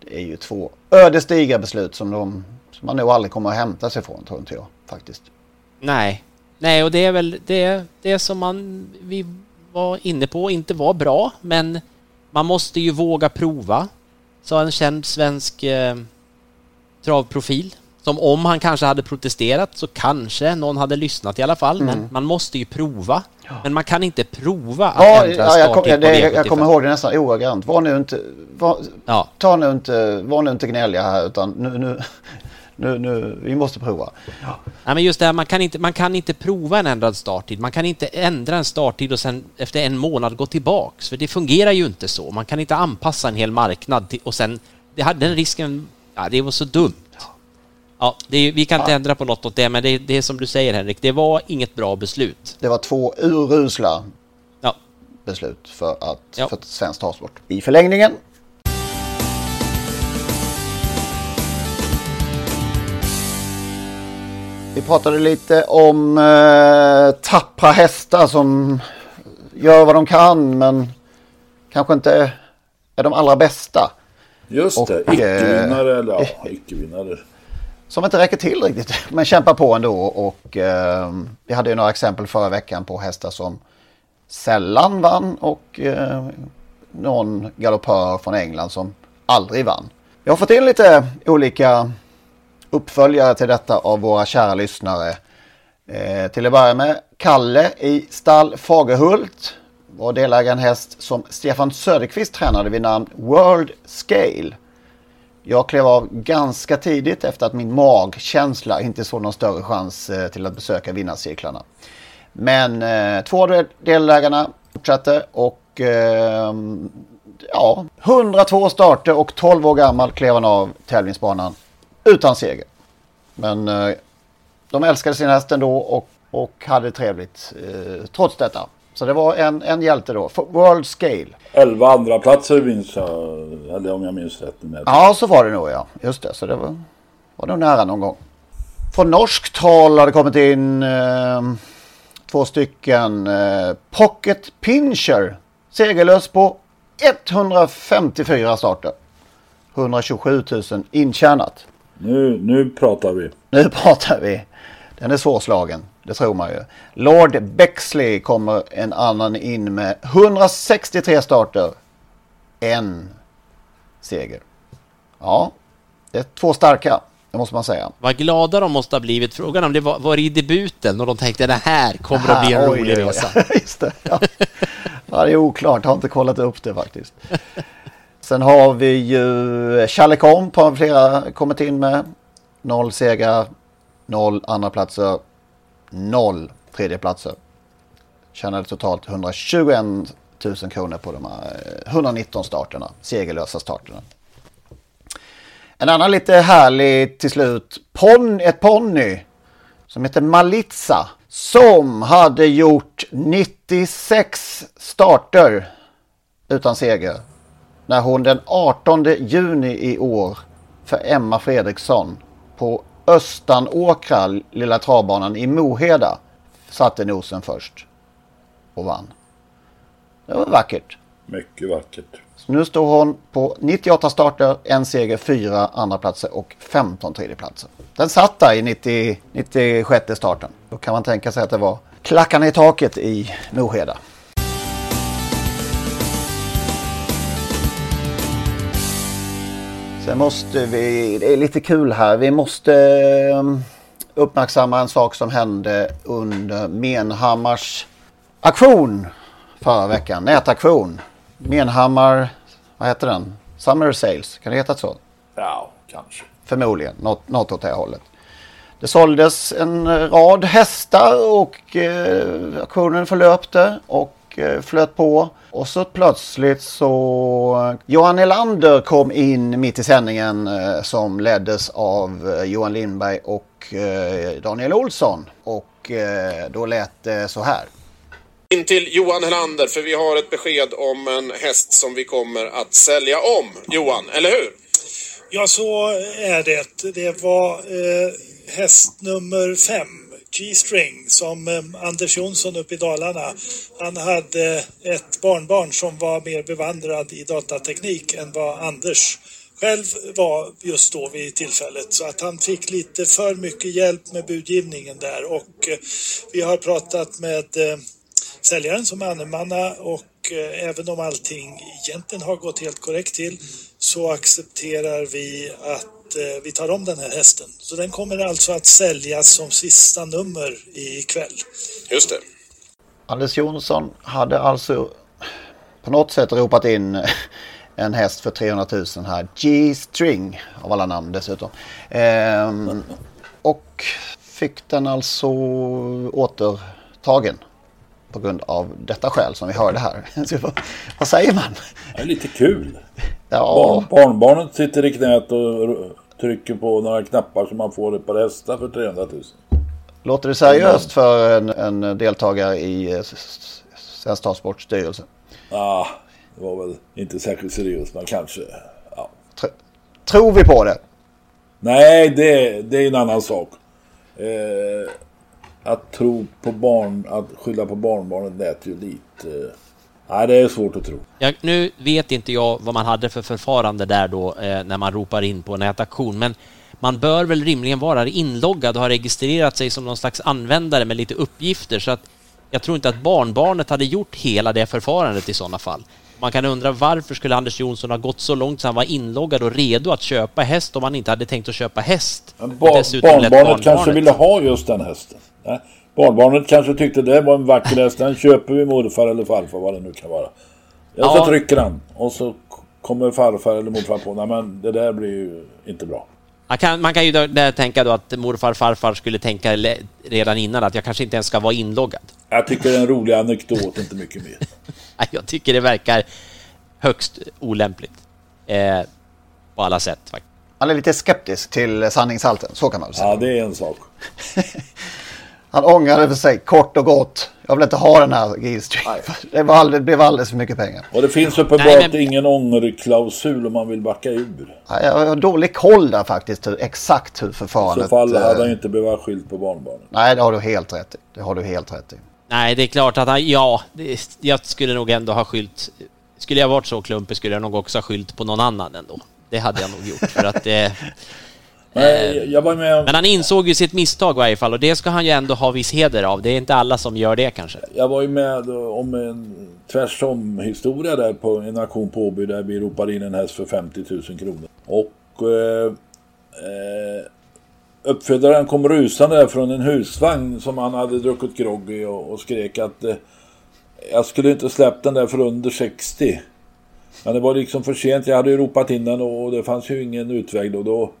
Det är ju två ödesdigra beslut som de som man nog aldrig kommer att hämta sig från, tror inte jag faktiskt. Nej, nej, och det är väl det, det som man vi var inne på inte var bra, men man måste ju våga prova, sa en känd svensk eh, travprofil. Som om han kanske hade protesterat så kanske någon hade lyssnat i alla fall, mm. men man måste ju prova. Ja. Men man kan inte prova att ja, ändra ja, jag, kom, det, jag kommer ihåg det nästan ordagrant. Var nu inte, var, ja. ta nu inte, var nu inte gnälliga här utan nu, nu, nu, nu, vi måste prova. Ja. ja. men just det här, man kan, inte, man kan inte prova en ändrad starttid. Man kan inte ändra en starttid och sen efter en månad gå tillbaks. För det fungerar ju inte så. Man kan inte anpassa en hel marknad till, och sen... Det, den risken... Ja, det var så dumt. Ja, det är, vi kan inte ändra på något åt det, men det, det är som du säger Henrik, det var inget bra beslut. Det var två urusla ja. beslut för, att, Ja. för svensk travsport. I förlängningen Vi pratade lite om eh, tappra hästar som gör vad de kan men kanske inte är de allra bästa. Just det, Och, icke-vinnare eh, eller ja, icke-vinnare. Som inte räcker till riktigt men kämpar på ändå. Och eh, vi hade ju några exempel förra veckan på hästar som sällan vann och eh, någon galoppör från England som aldrig vann. Jag har fått in lite olika uppföljare till detta av våra kära lyssnare. Eh, till att börja med Kalle i stall Fagerhult var delägare i en häst som Stefan Söderqvist tränade vid namn World Scale. Jag klev av ganska tidigt efter att min magkänsla inte såg någon större chans eh, till att besöka vinnarcirklarna. Men eh, två av delägarna fortsatte och eh, ja, 102 starter och 12 år gammal klev han av tävlingsbanan utan seger. Men eh, de älskade sin häst ändå och, och hade trevligt eh, trots detta. Så det var en, en hjälte då. World Scale. 11 andra platser minns jag, eller om jag minns rätt. Med. Ja, så var det nog ja. Just det, så det var, var nog nära någon gång. Från norskt håll har det kommit in eh, två stycken eh, Pocket Pincher. Segerlös på 154 starter. 127 000 intjänat. Nu, nu pratar vi. Nu pratar vi. Den är svårslagen, det tror man ju. Lord Bexley kommer en annan in med 163 starter. En seger. Ja, det är två starka, det måste man säga. Vad glada de måste ha blivit. Frågan om det var, var i debuten och de tänkte det här kommer Det att bli en här, oj, rolig resa. Just det, ja. ja, det är oklart, jag har inte kollat upp det faktiskt. Sen har vi ju Challe Comp har flera kommit in med. Noll segrar, 0 andra platser, noll tredjeplatser. Tjänade totalt 121 000 kronor på de här eh, 119 starterna, segerlösa starterna. En annan lite härlig till slut, pon, ett ponny som heter Malitza. Som hade gjort 96 starter utan seger. När hon den 18 juni i år för Emma Fredriksson på Östanåkra, lilla travbanan i Moheda, satte nosen först och vann. Det var vackert. Mycket vackert. Så nu står hon på 98 starter, en seger, fyra andra platser och 15 tredjeplatser. Den satt där i 90, 96 starten. Då kan man tänka sig att det var klackarna i taket i Moheda. Sen måste vi, det är lite kul här, vi måste eh, uppmärksamma en sak som hände under Menhammars aktion förra veckan, nätaktion. Menhammar, vad heter den? Summer Sales, kan det heta så? Ja, kanske. Förmodligen, något, något åt det hållet. Det såldes en rad hästar och eh, auktionen förlöpte och flöt på. Och så plötsligt så Johan Elander kom in mitt i sändningen eh, som leddes av eh, Johan Lindberg och eh, Daniel Olsson. Och eh, då lät det så här. In till Johan Helander för vi har ett besked om en häst som vi kommer att sälja om. Johan, eller hur? Ja, så är det. Det var eh, häst nummer fem, G-string, som eh, Anders Jonsson uppe i Dalarna. Han hade ett barnbarn som var mer bevandrad i datateknik än vad Anders själv var just då vid tillfället. Så att han fick lite för mycket hjälp med budgivningen där och eh, vi har pratat med eh, säljaren som är annemanna och eh, även om allting egentligen har gått helt korrekt till så accepterar vi att eh, vi tar om den här hästen. Så den kommer alltså att säljas som sista nummer ikväll. Just det. Anders Jonsson hade alltså på något sätt ropat in en häst för 300 000 här. G-string av alla namn dessutom. Ehm, och fick den alltså återtagen på grund av detta skäl som vi hörde här. Så vad, vad säger man? Det är lite kul. Ja. Barn, barnbarnet sitter i knät och trycker på några knappar som man får ett par hästar för 300 000. Låter det seriöst för en, en deltagare i eh, Svensk Travsports styrelse? Ja, det var väl inte särskilt seriöst, men kanske. Ja. Tror vi på det? Nej, det, det är en annan sak. Eh, att tro på barn, att skylla på barnbarnet lät ju lite... Nej, det är svårt att tro. Ja, nu vet inte jag vad man hade för förfarande där då eh, när man ropar in på nätaktion, men man bör väl rimligen vara inloggad och ha registrerat sig som någon slags användare med lite uppgifter så att jag tror inte att barnbarnet hade gjort hela det förfarandet i sådana fall. Man kan undra varför skulle Anders Jonsson ha gått så långt så han var inloggad och redo att köpa häst om han inte hade tänkt att köpa häst? Ba barnbarnet, barnbarnet kanske ville ha just den hästen. Nej. Barnbarnet kanske tyckte det var en vacker häst. Den köper vi morfar eller farfar vad det nu kan vara. Och ja. så trycker han. Och så kommer farfar eller morfar på. Nej men det där blir ju inte bra. Man kan, man kan ju där tänka då att morfar farfar skulle tänka redan innan att jag kanske inte ens ska vara inloggad. Jag tycker det är en rolig anekdot, inte mycket mer. jag tycker det verkar högst olämpligt. Eh, på alla sätt. Han är lite skeptisk till sanningshalten, så kan man väl säga. Ja, det är en sak. Han ångrade för sig kort och gott. Jag vill inte ha den här Gilstream. Det, var alldeles, blev alldeles för mycket pengar. Och det finns uppenbart men... ingen ångerklausul om man vill backa ur. Nej, jag har dålig koll där faktiskt. Exakt hur förfarandet... I så fall hade han inte behövt ha skylt på barnbarnen. Nej, det har du helt rätt i. Det har du helt rätt i. Nej, det är klart att han... Ja, det, jag skulle nog ändå ha skylt... Skulle jag varit så klumpig skulle jag nog också ha skylt på någon annan ändå. Det hade jag nog gjort för att det... Nej, om... Men han insåg ju sitt misstag i varje fall och det ska han ju ändå ha viss heder av. Det är inte alla som gör det kanske. Jag var ju med om en tvärsom historia där på en auktion på Åby där vi ropade in en häst för 50 000 kronor. Och eh, eh, uppfödaren kom rusande där från en husvagn som han hade druckit grogg i och, och skrek att eh, jag skulle inte släppt den där för under 60. Men det var liksom för sent. Jag hade ju ropat in den och det fanns ju ingen utväg då. då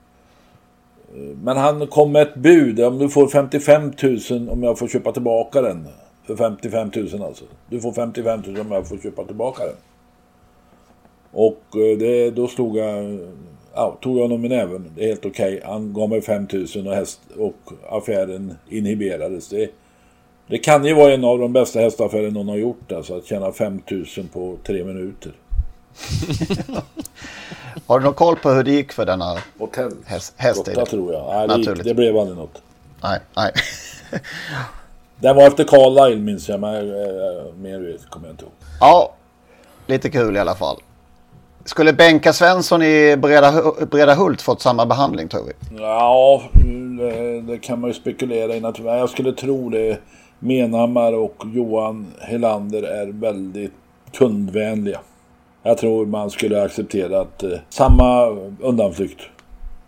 men han kom med ett bud. Om du får 55 000 om jag får köpa tillbaka den. För 55 000 alltså. Du får 55 000 om jag får köpa tillbaka den. Och eh, det, då slog jag... Ja, tog jag honom i näven. Det är helt okej. Okay. Han gav mig 5 000 och, häst, och affären inhiberades. Det, det kan ju vara en av de bästa hästaffärer någon har gjort. Alltså att tjäna 5 000 på tre minuter. Har du någon koll på hur det gick för denna Hotell. häst? häst Gotta, tror jag. Nej, det, det, blev aldrig något. Nej, nej. Den var efter Carlisle minns jag, men äh, mer kommer jag inte ihåg. Ja, lite kul i alla fall. Skulle Benka Svensson i Breda, Breda Hult fått samma behandling tror vi? Ja, det, det kan man ju spekulera i. Jag skulle tro det. Menhammar och Johan Helander är väldigt kundvänliga. Jag tror man skulle acceptera att eh, samma undanflykt.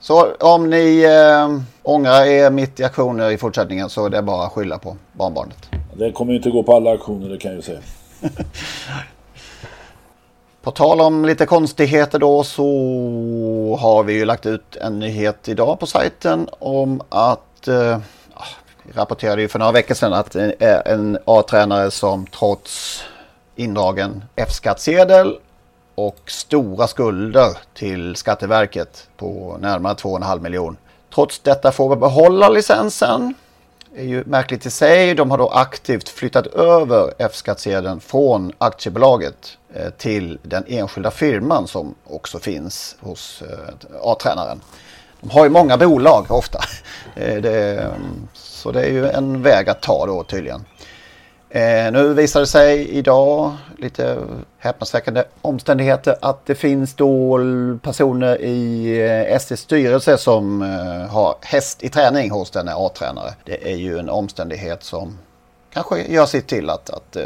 Så om ni eh, ångrar er mitt i aktioner i fortsättningen så är det bara att skylla på barnbarnet. Det kommer ju inte gå på alla aktioner det kan jag ju säga. på tal om lite konstigheter då så har vi ju lagt ut en nyhet idag på sajten om att eh, vi rapporterade ju för några veckor sedan att en A-tränare som trots indragen F-skattsedel och stora skulder till Skatteverket på närmare 2,5 miljoner. Trots detta får vi behålla licensen. Det är ju märkligt i sig. De har då aktivt flyttat över F-skattsedeln från aktiebolaget eh, till den enskilda firman som också finns hos eh, A-tränaren. De har ju många bolag ofta. Eh, det, mm, så det är ju en väg att ta då tydligen. Eh, nu visar det sig idag, lite häpnadsväckande omständigheter, att det finns då personer i eh, SDs styrelse som eh, har häst i träning hos denna A-tränare. Det är ju en omständighet som kanske gör sitt till att, att eh,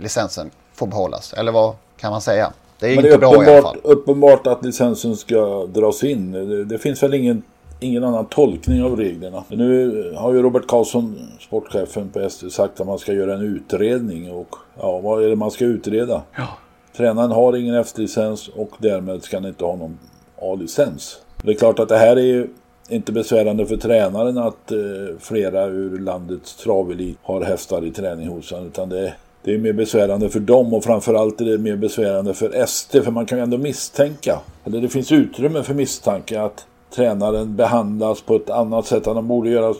licensen får behållas. Eller vad kan man säga? Det är Men inte det är bra i alla fall. uppenbart att licensen ska dras in. Det, det finns väl ingen ingen annan tolkning av reglerna. Nu har ju Robert Karlsson, sportchefen på SD, sagt att man ska göra en utredning. Och ja, vad är det man ska utreda? Ja. Tränaren har ingen F-licens och därmed ska han inte ha någon A-licens. Det är klart att det här är ju inte besvärande för tränaren att eh, flera ur landets travelit har hästar i träning hos honom. Utan det, det är mer besvärande för dem och framförallt är det mer besvärande för SD. För man kan ju ändå misstänka, eller det finns utrymme för misstanke att tränaren behandlas på ett annat sätt än de borde göra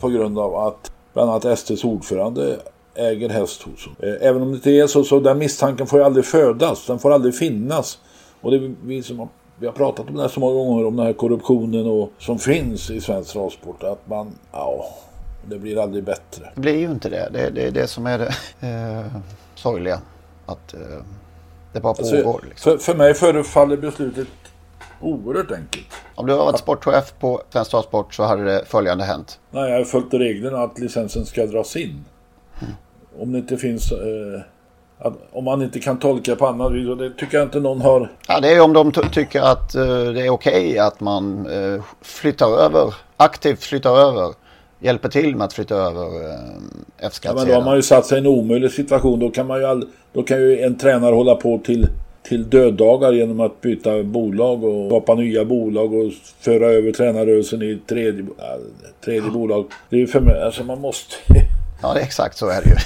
på grund av att bland annat STs ordförande äger häst hos honom. Eh, även om det inte är så, så den misstanken får ju aldrig födas. Den får aldrig finnas. Och det är vi som har, vi har pratat om det här så många gånger, om den här korruptionen och, som finns i svensk travsport. Att man, ja, det blir aldrig bättre. Det blir ju inte det. Det, det är det som är det eh, sorgliga. Att eh, det bara Alltså, pågår. liksom. för, för mig förefaller beslutet oerhört enkelt. Om du har varit sportchef på Svensk Travsport så hade det följande hänt. Nej, jag har följt reglerna att licensen ska dras in. Om det inte finns... Eh, att, om man inte kan tolka på annat vis. Och det tycker jag inte någon har... Ja, det är om de ty- tycker att eh, det är okej att man eh, flyttar över, aktivt flyttar över, hjälper till med att flytta över eh, Ja, men F-skattsedeln. då har man ju satt sig i en omöjlig situation. Då kan, man ju all, då kan ju en tränare hålla på till, till döddagar genom att byta bolag och skapa nya bolag och föra över tränarrörelsen i tredje, äh, tredje bolag. Det är ju för mig, alltså man måste... Ja, det är exakt så är det ju.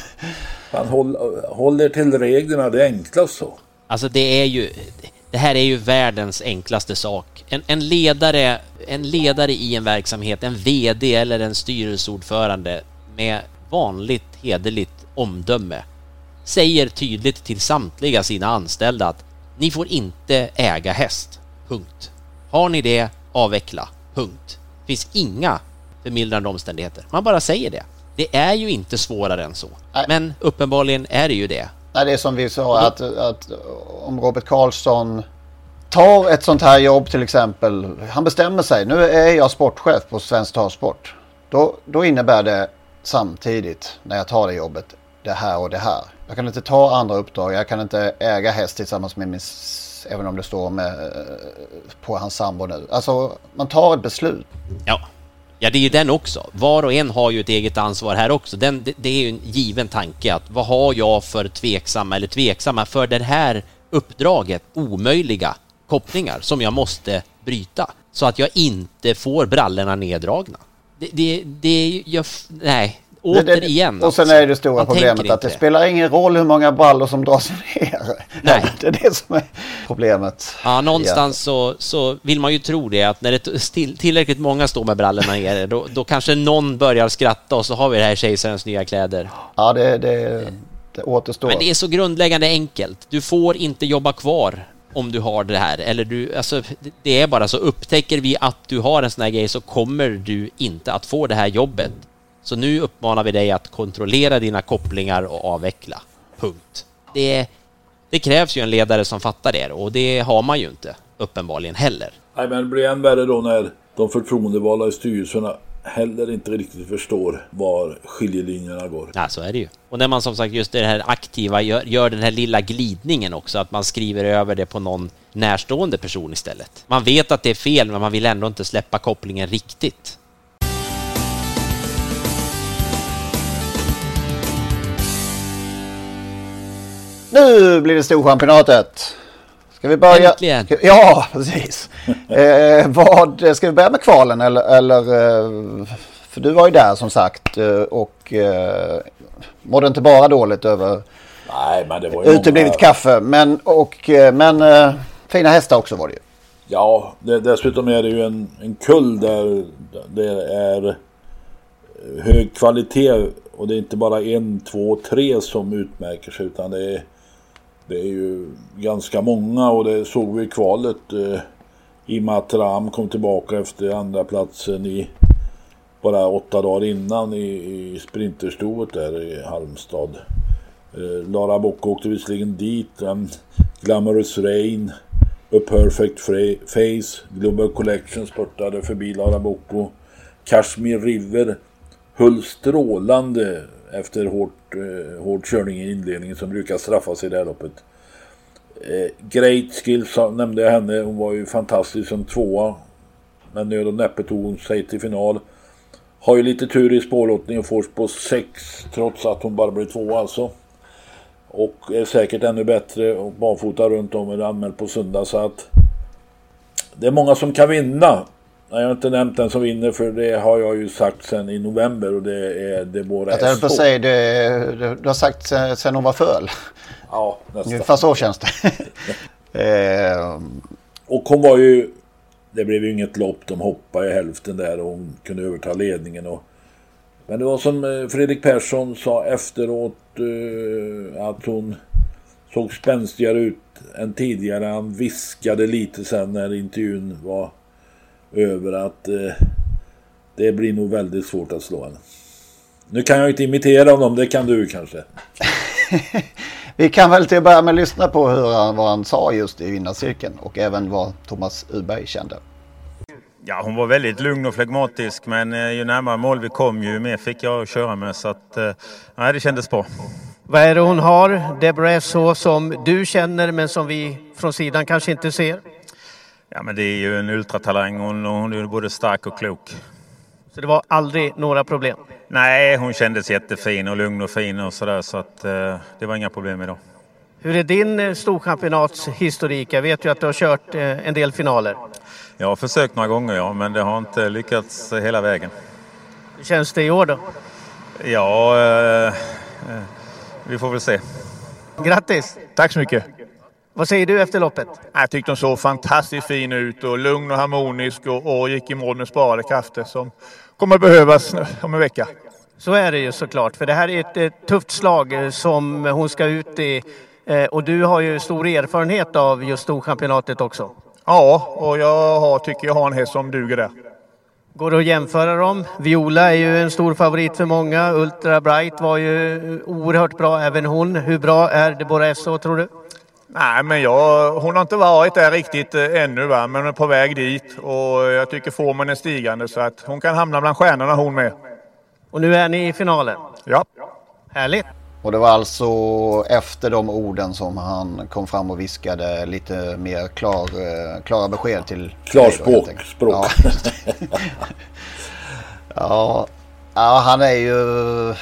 Man håll, håller till reglerna, det är enklast så. Alltså det är ju... Det här är ju världens enklaste sak. En, en, ledare, en ledare i en verksamhet, en VD eller en styrelseordförande med vanligt hederligt omdöme säger tydligt till samtliga sina anställda att ni får inte äga häst. Punkt. Har ni det, avveckla. Punkt. Det finns inga förmildrande omständigheter. Man bara säger det. Det är ju inte svårare än så. Men uppenbarligen är det ju det. Nej, det är som vi sa att, att om Robert Karlsson tar ett sånt här jobb till exempel. Han bestämmer sig. Nu är jag sportchef på Svensk Travsport. Då, då innebär det samtidigt när jag tar det jobbet det här och det här. Jag kan inte ta andra uppdrag. Jag kan inte äga häst tillsammans med min... Även om det står med, eh, på hans sambo nu. Alltså man tar ett beslut. Ja. Ja, det är ju den också. Var och en har ju ett eget ansvar här också. Den, det, det är ju en given tanke att vad har jag för tveksamma eller tveksamma för det här uppdraget omöjliga kopplingar som jag måste bryta så att jag inte får brallorna neddragna. Det, det, det är ju, jag, nej, återigen. Och sen alltså. är det stora Man problemet att det spelar ingen roll hur många brallor som dras ner. Nej. Det är det som är problemet. Ja, någonstans så, så vill man ju tro det att när det t- still, tillräckligt många står med brallorna nere då, då kanske någon börjar skratta och så har vi det här kejsarens nya kläder. Ja, det, det, det återstår. Men det är så grundläggande enkelt. Du får inte jobba kvar om du har det här. Eller du, alltså, det- det är bara så. Upptäcker vi att du har en sån här grej så kommer du inte att få det här jobbet. Så nu uppmanar vi dig att kontrollera dina kopplingar och avveckla. Punkt. Det, det krävs ju en ledare som fattar det och det har man ju inte uppenbarligen heller. Nej, men det blir än värre då när de förtroendevalda i styrelserna heller inte riktigt förstår var skiljelinjerna går. Ja, så är det ju. Och när man som sagt just det här aktiva gör, gör den här lilla glidningen också, att man skriver över det på någon närstående person istället. Man vet att det är fel, men man vill ändå inte släppa kopplingen riktigt. Nu blir det Storchampionatet. Ska vi börja? Äntligen. Ja, precis. eh, vad, ska vi börja med kvalen eller, eller? eh, För du var ju där som sagt eh, och eh, mådde inte bara dåligt över Nej, men det var ju uteblivet många... kaffe. Men, och, eh, men eh, fina hästar också var det ju. Ja, det, dessutom är det ju en, en kull där det är hög kvalitet och det är inte bara en, två, tre som utmärker sig utan det är, det är ju ganska många och det såg vi i kvalet. Eh, Imat Ram kom tillbaka efter andra platsen i bara åtta dagar innan i, i sprinterstoet där i Halmstad. Eh, Lara Bock åkte visserligen dit. Um, Glamorous Rain. A Perfect Face. Global Collection spurtade förbi Lara Bocco. Kashmir River höll strålande efter hårt, eh, hård körning i inledningen som brukar straffas i det här loppet. Eh, Great Skills nämnde jag henne. Hon var ju fantastisk som tvåa. Men nöd och näppe tog hon sig till final. Har ju lite tur i spårlottningen. och får på 6 trots att hon bara blir tvåa alltså. Och är säkert ännu bättre och barfota runt om är anmäld på söndag så att det är många som kan vinna. Jag har inte nämnt den som vinner för det har jag ju sagt sen i november och det är Deborah Jag höll på att säga det, det, du har sagt sen, sen hon var föl. Ja, nästan. Ungefär så känns det. eh, Och hon var ju det blev ju inget lopp. De hoppade i hälften där och hon kunde överta ledningen. Och, men det var som eh, Fredrik Persson sa efteråt eh, att hon såg spänstigare ut än tidigare. Han viskade lite sen när intervjun var över att eh, det blir nog väldigt svårt att slå henne. Nu kan jag inte imitera honom, det kan du kanske. Vi kan väl till att börja med lyssna på hur han, vad han sa just i vinnarcirkeln och även vad Thomas Uberg kände. Ja, hon var väldigt lugn och flegmatisk men eh, ju närmare mål vi kom ju mer fick jag att köra med så att eh, nej, det kändes bra. Vad är det hon har, Deborah så som du känner men som vi från sidan kanske inte ser? Ja, men det är ju en ultratalang och hon är både stark och klok. Så det var aldrig några problem? Nej, hon kändes jättefin och lugn och fin och sådär så att eh, det var inga problem idag. Hur är din eh, storchampionatshistorik? Jag vet ju att du har kört eh, en del finaler. Jag har försökt några gånger ja, men det har inte lyckats hela vägen. Hur känns det i år då? Ja, eh, eh, vi får väl se. Grattis! Tack så mycket! Vad säger du efter loppet? Jag tyckte hon såg fantastiskt fin ut och lugn och harmonisk och, och gick i mål med sparade krafter som kommer behövas om en vecka. Så är det ju såklart, för det här är ett, ett tufft slag eh, som hon ska ut i eh, och du har ju stor erfarenhet av just Storchampionatet också. Ja, och jag har, tycker jag har en häst som duger där. Går det att jämföra dem? Viola är ju en stor favorit för många. Ultra Bright var ju oerhört bra, även hon. Hur bra är Deborah Esso, tror du? Nej, men jag, hon har inte varit där riktigt eh, ännu, va? men hon är på väg dit. Och jag tycker formen är stigande så att hon kan hamna bland stjärnorna hon med. Och nu är ni i finalen? Ja. Härligt. Och det var alltså efter de orden som han kom fram och viskade lite mer klar, eh, klara besked till... Klarspråk. Språk. Ja. ja. ja, han är ju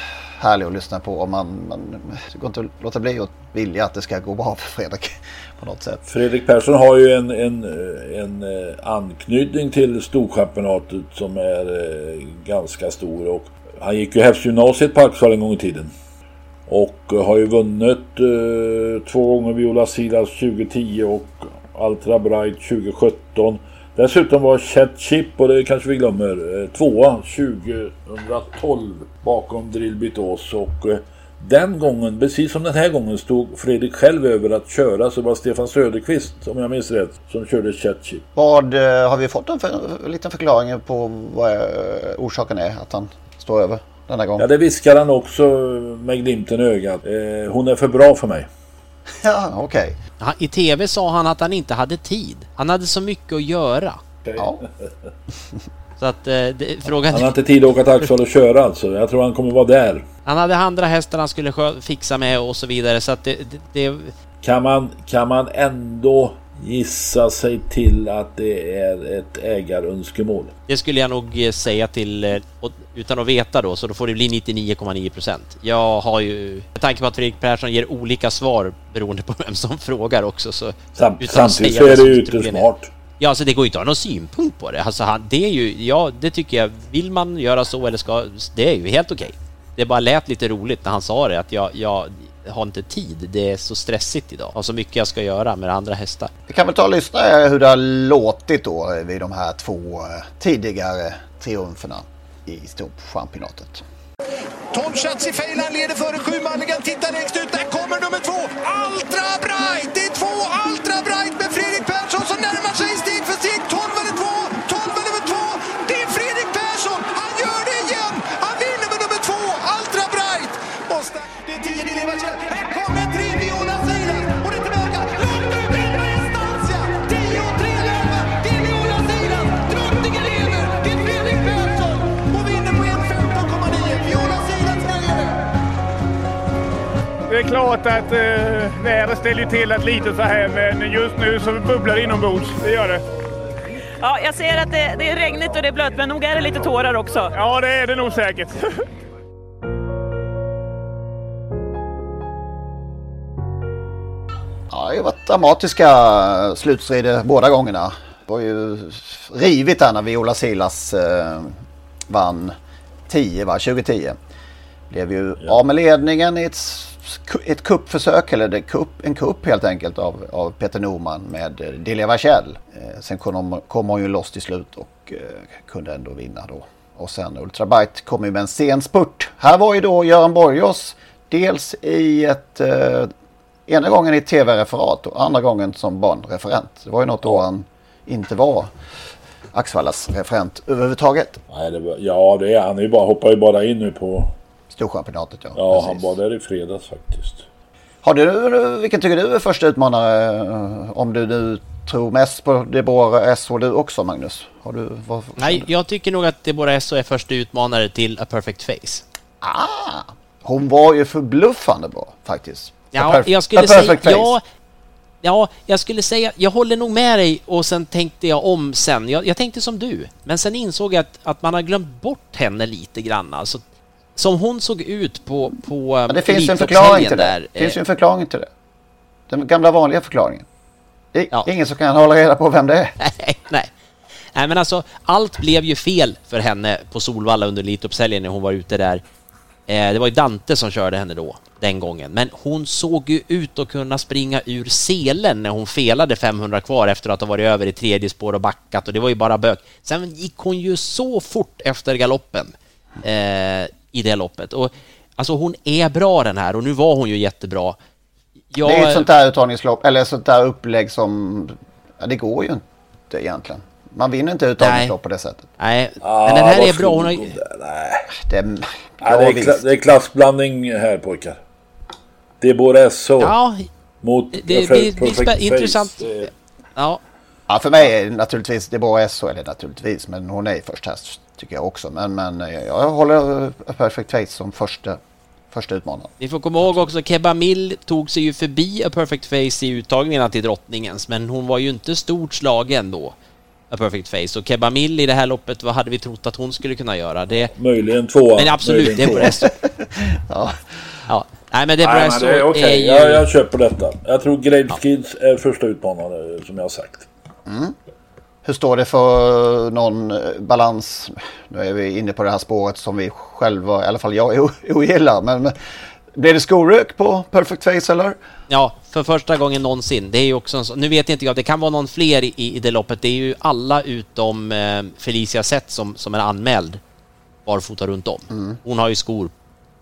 härlig att lyssna på. Och man, man, det går inte att låta bli att vilja att det ska gå bra för Fredrik på något sätt. Fredrik Persson har ju en, en, en eh, anknytning till Storchampionatet som är eh, ganska stor. Och han gick ju hästgymnasiet på Axvall en gång i tiden. Och har ju vunnit eh, två gånger Viola Silas 2010 och Altra Bright 2017. Dessutom var Chet Chip, och det kanske vi glömmer, eh, tvåa 2012 bakom Drillbit Ås. Och eh, den gången, precis som den här gången, stod Fredrik själv över att köra. Så det var Stefan Söderqvist, om jag minns rätt, som körde Chet Chip. Vad eh, har vi fått en, för, en liten förklaring på vad orsaken är att han står över denna gång? Ja, det viskar han också med glimten i ögat. Eh, hon är för bra för mig. Ja, okej. Han- I tv sa han att han inte hade tid. Han hade så mycket att göra. Ja. Så att eh, det, frågan... Han har inte tid att åka till Axvall och köra alltså. Jag tror han kommer vara där. Han hade andra hästar han skulle fixa med och så vidare så att det... det, det Kan man, kan man ändå gissa sig till att det är ett ägarönskemål? Det skulle jag nog eh, säga till, eh, utan att veta då, så då får det bli 99,9 procent. Jag har ju, med tanke på att Fredrik Persson ger olika svar beroende på vem som frågar också så... Sam, samtidigt så är det ju är- smart. Ja, alltså det går ju inte att ha någon synpunkt på det. Alltså han, det är ju, ja, det tycker jag, vill man göra så eller ska, det är ju helt okej. Det bara lät lite roligt när han sa det, att jag, jag har inte tid. Det är så stressigt idag. Jag har så mycket jag ska göra med andra hästar. Vi kan väl ta och lyssna hur det har låtit då vid de här två eh, tidigare triumferna i Storchampionatet. 12 Chatsi Feylan leder före sju Mulligan. Tittar längst ut. Där kommer nummer två. Ultra Bright! Det är två Ultra Bright med Fredrik Det är klart att eh, vädret ställer till att lite så här men just nu så bubblar det inombords. Det gör det. Ja, jag ser att det, det är regnigt och det är blött, men nog är det lite tårar också. Ja, det är det nog säkert. Ja, det har varit dramatiska slutstrider båda gångerna. Det var ju rivigt där när Viola Silas eh, vann 10, va? 2010. Blev ju av med ledningen i ett ett kuppförsök, eller det kupp, en kupp helt enkelt av, av Peter Norman med eh, Delia Vachell. Eh, sen kom, kom hon ju loss till slut och eh, kunde ändå vinna då. Och sen Ultrabyte kom ju med en sen spurt. Här var ju då Göran Borgås dels i ett eh, ena gången i tv-referat och andra gången som barnreferent. Det var ju något år han inte var Axvallas referent överhuvudtaget. Nej, det var, ja, det är han. Är bara, hoppar ju bara in nu på... Storchampionatet ja. Ja, Precis. han var där i fredags faktiskt. Har du, vilken tycker du är första utmanare? eh, Om du nu tror mest på Deborah SH du också Magnus? Har du, vad, Nej, jag tycker nog att Deborah SH är första utmanare till A Perfect Face. Ah, hon var ju förbluffande bra faktiskt. Ja, jag skulle säga... Ja, Ja, jag skulle säga, jag håller nog med dig och sen tänkte jag om sen. Jag, jag tänkte som du, men sen insåg jag att, att man har glömt bort henne lite grann. Alltså, som hon såg ut på, på ja, Det finns en förklaring till det. Det finns ju en förklaring till det. Den gamla vanliga förklaringen. Är ja. ingen som kan hålla reda på vem det är. nej, nej. Nej, men alltså allt blev ju fel för henne på Solvalla under Elitloppshelgen när hon var ute där. Eh, det var ju Dante som körde henne då den gången. Men hon såg ju ut att kunna springa ur selen när hon felade 500 kvar efter att ha varit över i tredje spår och backat och det var ju bara bök. Sen gick hon ju så fort efter galoppen eh, i det loppet. Och, alltså hon är bra den här och nu var hon ju jättebra. Jag... Det är ett sånt där uttagningslopp, eller ett sånt där upplägg som... Ja, det går ju inte egentligen. Man vinner inte uttagningslopp på det sättet. Nej, ah, men den här är bra. Hon har... Nej. Det, är... Ja, det, är det är klassblandning här pojkar. Det är både SH ja, mot det, det, det blir intressant. Ja. Ja, för mig är det naturligtvis det är bara SH, eller naturligtvis, men hon är först häst tycker jag också. Men, men jag håller Perfect Face som första, första utmanaren. Vi får komma ihåg också, Kebamil tog sig ju förbi A Perfect Face i uttagningarna till drottningens, men hon var ju inte stort slagen då. A Perfect Face. Och Kebamil i det här loppet, vad hade vi trott att hon skulle kunna göra? Det... Möjligen tvåa. Men absolut, det är ja. ja. Nej men det Nej, men det är okej. Okay. Ju... Jag, jag köper detta. Jag tror Grapes ja. Kids är första utmanare som jag har sagt. Mm. Hur står det för någon eh, balans? Nu är vi inne på det här spåret som vi själva, i alla fall jag, ogillar. Men blir det skorök på Perfect Face eller? Ja, för första gången någonsin. Det är ju också en så, Nu vet inte jag, det kan vara någon fler i, i det loppet. Det är ju alla utom eh, Felicia Sett som, som är anmäld barfota runt om. Mm. Hon har ju skor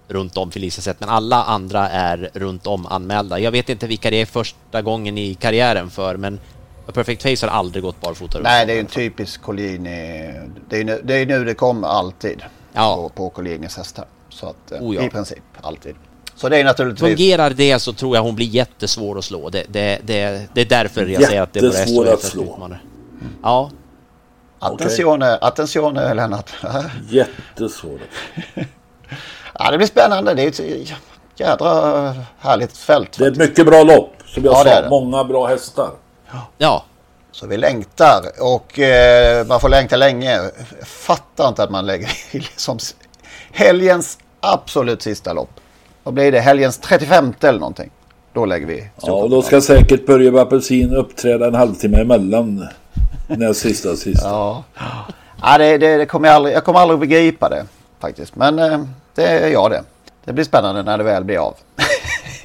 runt om Felicia Sett, men alla andra är runt om anmälda. Jag vet inte vilka det är första gången i karriären för, men A Perfect Face har aldrig gått barfota Nej, det är en typisk Collini. Det är, nu, det är nu det kommer alltid ja. på, på Collinis hästar. Så att oh ja. i princip alltid. Så det är naturligtvis... Fungerar det så tror jag hon blir jättesvår att slå. Det, det, det, det är därför jag säger att det är svår att slå. Mm. Ja. Attenzione, attenzione Lennart. Jättesvår. Ja, det blir spännande. Det är ett jädra härligt fält. Det är ett mycket bra lopp. Som jag ja, sa, många bra hästar. Ja. Så vi längtar och eh, man får längta länge. Jag fattar inte att man lägger som helgens absolut sista lopp. Vad blir det? Helgens 35 eller någonting. Då lägger vi Ja, och då ska säkert Börje Apelsin uppträda en halvtimme emellan. Näst sista sista. Ja, ja det, det, det kommer jag, aldrig, jag kommer aldrig begripa det faktiskt. Men eh, det är jag det. Det blir spännande när det väl blir av.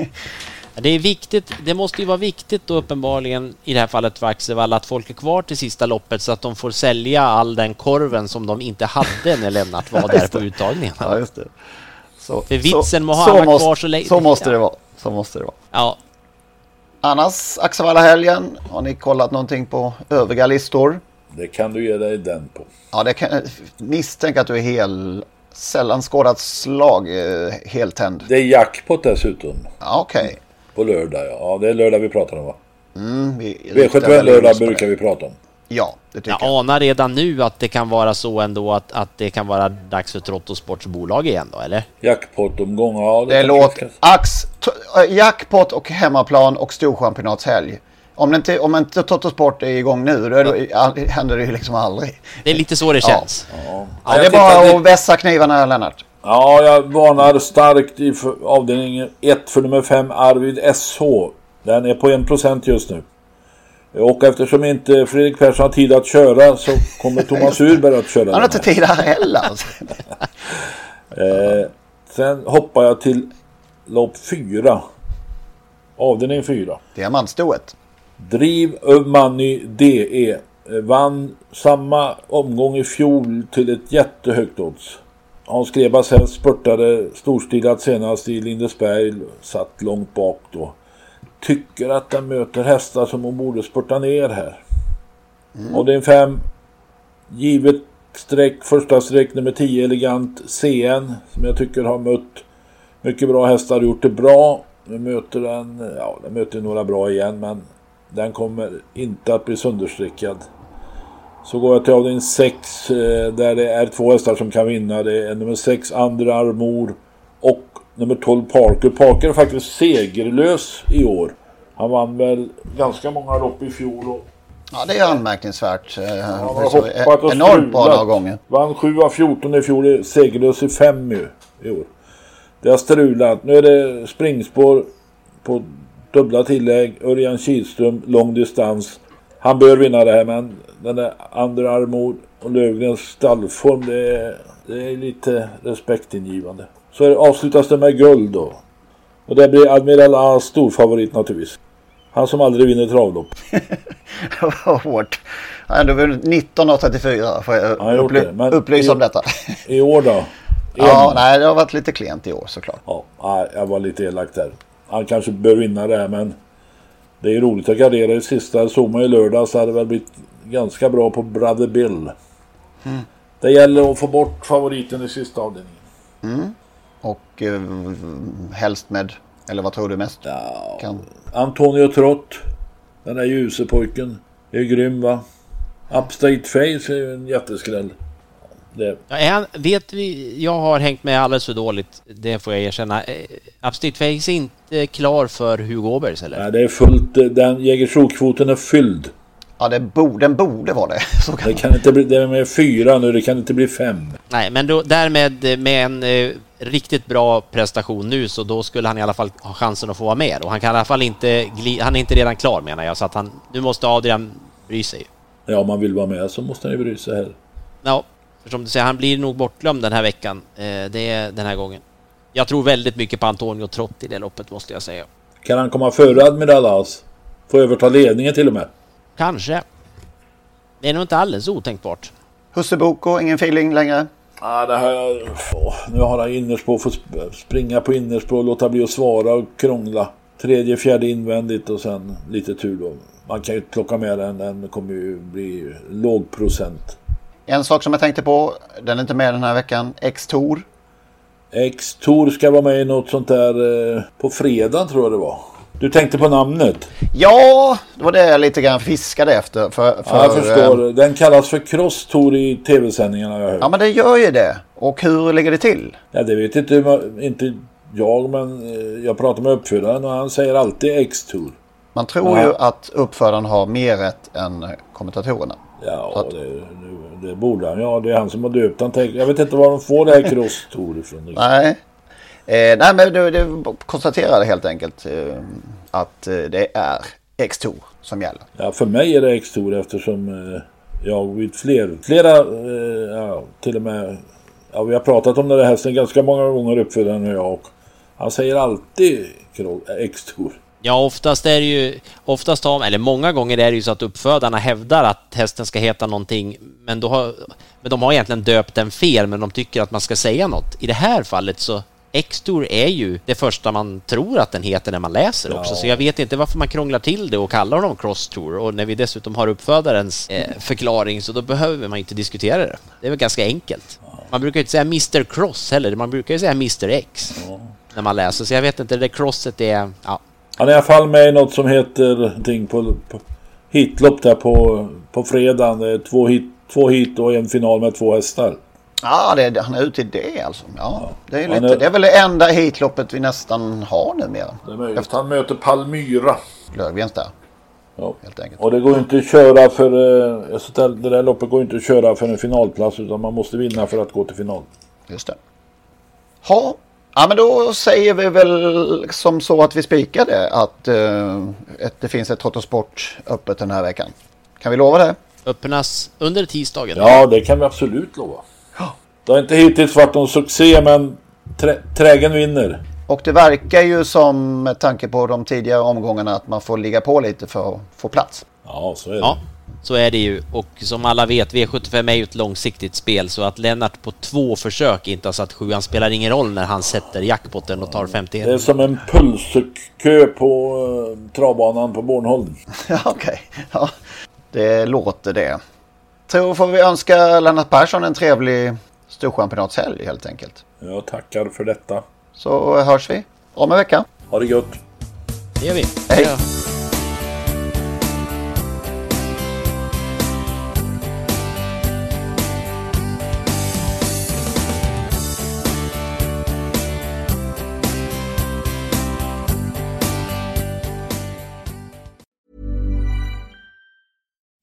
Det är viktigt, det måste ju vara viktigt då uppenbarligen i det här fallet för Axevall att folk är kvar till sista loppet så att de får sälja all den korven som de inte hade när Lennart var där på uttagningen. Ja, just det. Så, för vitsen med att ha alla kvar så länge. Så måste det vara. Så måste det vara. Ja. Annars Axevalla-helgen, har ni kollat någonting på övriga listor? Det kan du ge dig den på. Ja, det kan misstänka att du är hel sällan skådat slag eh, heltänd. Det är jackpot dessutom. Ja, Okej. Okay. På lördag ja. ja. Det är lördag vi pratar om va? Mm, vi V71 lördag brukar vi prata om. Ja, det tycker jag. Jag anar redan nu att det kan vara så ändå att, att det kan vara dags för Trottosports bolag igen då, eller? Jackpot-omgång, ja. Det, det låter... Ax, äh, jackpot och hemmaplan och storchampionatshelg. Om inte, om inte Trottosport är igång nu, då, då händer det ju liksom aldrig. Det är lite så det känns. Ja, ja. ja det är bara att vässa knivarna, Lennart. Ja, jag varnar starkt i avdelning 1 för nummer 5, Arvid SH. Den är på 1% just nu. Och eftersom inte Fredrik Persson har tid att köra så kommer Thomas Urberg att köra. Han har inte tid här heller. eh, sen hoppar jag till lopp 4. Avdelning 4. Diamantstoet. Driv Money DE. Vann samma omgång i fjol till ett jättehögt odds. Hans Grebas häst spurtade storstilat senast i Lindesberg. Satt långt bak då. Tycker att den möter hästar som hon borde spurta ner här. Mm. Och det är en fem. Givet streck, första streck nummer 10 elegant CN. Som jag tycker har mött mycket bra hästar och gjort det bra. Nu möter den, ja den möter några bra igen men den kommer inte att bli sönderstrickad. Så går jag till avdelning 6 eh, där det är två hästar som kan vinna. Det är nummer 6 Andra Armor och nummer 12 Parker. Parker är faktiskt segerlös i år. Han vann väl ganska många lopp i fjol. Och... Ja det är anmärkningsvärt. Han har hoppat och Enormt bra några gånger. Vann 7 av 14 i fjol. Segerlös i 5 i år. Det har strulat. Nu är det springspår på dubbla tillägg. Örjan Kihlström, lång distans. Han bör vinna det här men den där andra Armod och Lövgrens stallform det är, det är lite respektingivande. Så avslutas det med guld då. Och det blir Admiral A storfavorit naturligtvis. Han som aldrig vinner travlopp. Vad hårt. Han har vunnit 19 av 34 får jag ja, upply det, upplysa om detta. I år då? Ja, nej det har varit lite klent i år såklart. Ja, jag var lite elak där. Han kanske bör vinna det här men det är roligt att gardera i sista. Såg man i lördags hade det väl blivit ganska bra på Brother Bill. Mm. Det gäller att få bort favoriten i sista avdelningen. Mm. Och eh, helst med, eller vad tror du mest? Ja, kan? Antonio Trott. Den där ljuse pojken. Är grym va? Upstate Face är ju en jätteskräll. Det. Ja, han, vet vi, jag har hängt med alldeles för dåligt, det får jag erkänna. Eh, Upstate Face är inte klar för Hugo Åbergs eller? Nej, det är fullt. Den Jägersro-kvoten är fylld. Ja, det bo, den borde vara det. Så kan det kan inte bli, det är med fyra nu, det kan inte bli fem. Nej, men då, därmed med en eh, riktigt bra prestation nu så då skulle han i alla fall ha chansen att få vara med. Och han kan i alla fall inte gli, han är inte redan klar menar jag, så att han, nu måste Adrian bry sig. Ja, om man vill vara med så måste han ju bry sig här. Ja, för som du säger, han blir nog bortglömd den här veckan. Eh, det är den här gången. Jag tror väldigt mycket på Antonio Trott i det loppet måste jag säga. Kan han komma före Admiral As? Få överta ledningen till och med? Kanske. Det är nog inte alldeles otänkbart. Husseboko, ingen feeling längre? Ah, det här, åh, nu har han innerspår, får springa på innerspår, låta bli att svara och krångla. Tredje, fjärde invändigt och sen lite tur då. Man kan ju plocka med den, den kommer ju bli låg procent. En sak som jag tänkte på, den är inte med den här veckan, X-Tor. X-Tor ska vara med i något sånt där eh, på fredag tror jag det var. Du tänkte på namnet? Ja, det var det jag lite grann fiskade efter. För, för, ja, jag förstår. Den kallas för Cross Tour i tv-sändningarna jag hört. Ja, men det gör ju det. Och hur ligger det till? Ja, det vet inte, inte jag, men eh, jag pratar med uppfödaren och han säger alltid X-Tour. Man tror ja. ju att uppfödaren har mer rätt än kommentatorerna. Ja, att... det, det, borde han. Ja, det är han som har döpt han. Jag vet inte var de får det här Cross ifrån. Nej. Eh, nej men du, du konstaterade helt enkelt eh, att eh, det är X-Tour som gäller. Ja för mig är det X-Tour eftersom eh, jag vid fler, flera, eh, ja, till och med, ja, vi har pratat om den här hästen ganska många gånger uppfödaren och jag och han säger alltid X-Tour. Ja, oftast är det ju, oftast har, eller många gånger är det ju så att uppfödarna hävdar att hästen ska heta någonting, men, då har, men de har egentligen döpt den fel, men de tycker att man ska säga något. I det här fallet så X-Tour är ju det första man tror att den heter när man läser också, ja. så jag vet inte varför man krånglar till det och kallar dem Cross Tour. Och när vi dessutom har uppfödarens eh, förklaring så då behöver man inte diskutera det. Det är väl ganska enkelt. Man brukar inte säga Mr Cross heller, man brukar ju säga Mr X ja. när man läser, så jag vet inte, det crosset är... Ja. Han är i alla fall med i något som heter någonting på, på hitlopp där på, på fredagen. Det är två hit, två hit och en final med två hästar. Ja, det, han är ute i det alltså. Ja, ja. Det, är lite, är... det är väl det enda hitloppet vi nästan har numera. Det är möjligt. Efter... Han möter Palmyra. Löfgrens där. Ja. Helt enkelt. Och det går inte att köra för... Eh, det där loppet går inte att köra för en finalplats utan man måste vinna för att gå till final. Just det. Ha. Ja men då säger vi väl som så att vi spikar det att uh, ett, det finns ett Trottosport öppet den här veckan. Kan vi lova det? Öppnas under tisdagen? Ja det kan vi absolut lova. Det har inte hittills varit någon succé men trä, trägen vinner. Och det verkar ju som med tanke på de tidigare omgångarna att man får ligga på lite för att få plats. Ja, så är det. Ja, så är det ju. Och som alla vet, V75 är ju ett långsiktigt spel så att Lennart på två försök inte har satt sjuan spelar ingen roll när han sätter jackpotten och tar 51. Det är som en pulskö på uh, travbanan på Bornholm. ja, okej. Okay. Ja, det låter det. Tror får vi önska Lennart Persson en trevlig storchampionatshelg helt enkelt. Jag tackar för detta. Så hörs vi om en vecka. Ha det gött. Det gör vi. Hej. Ja.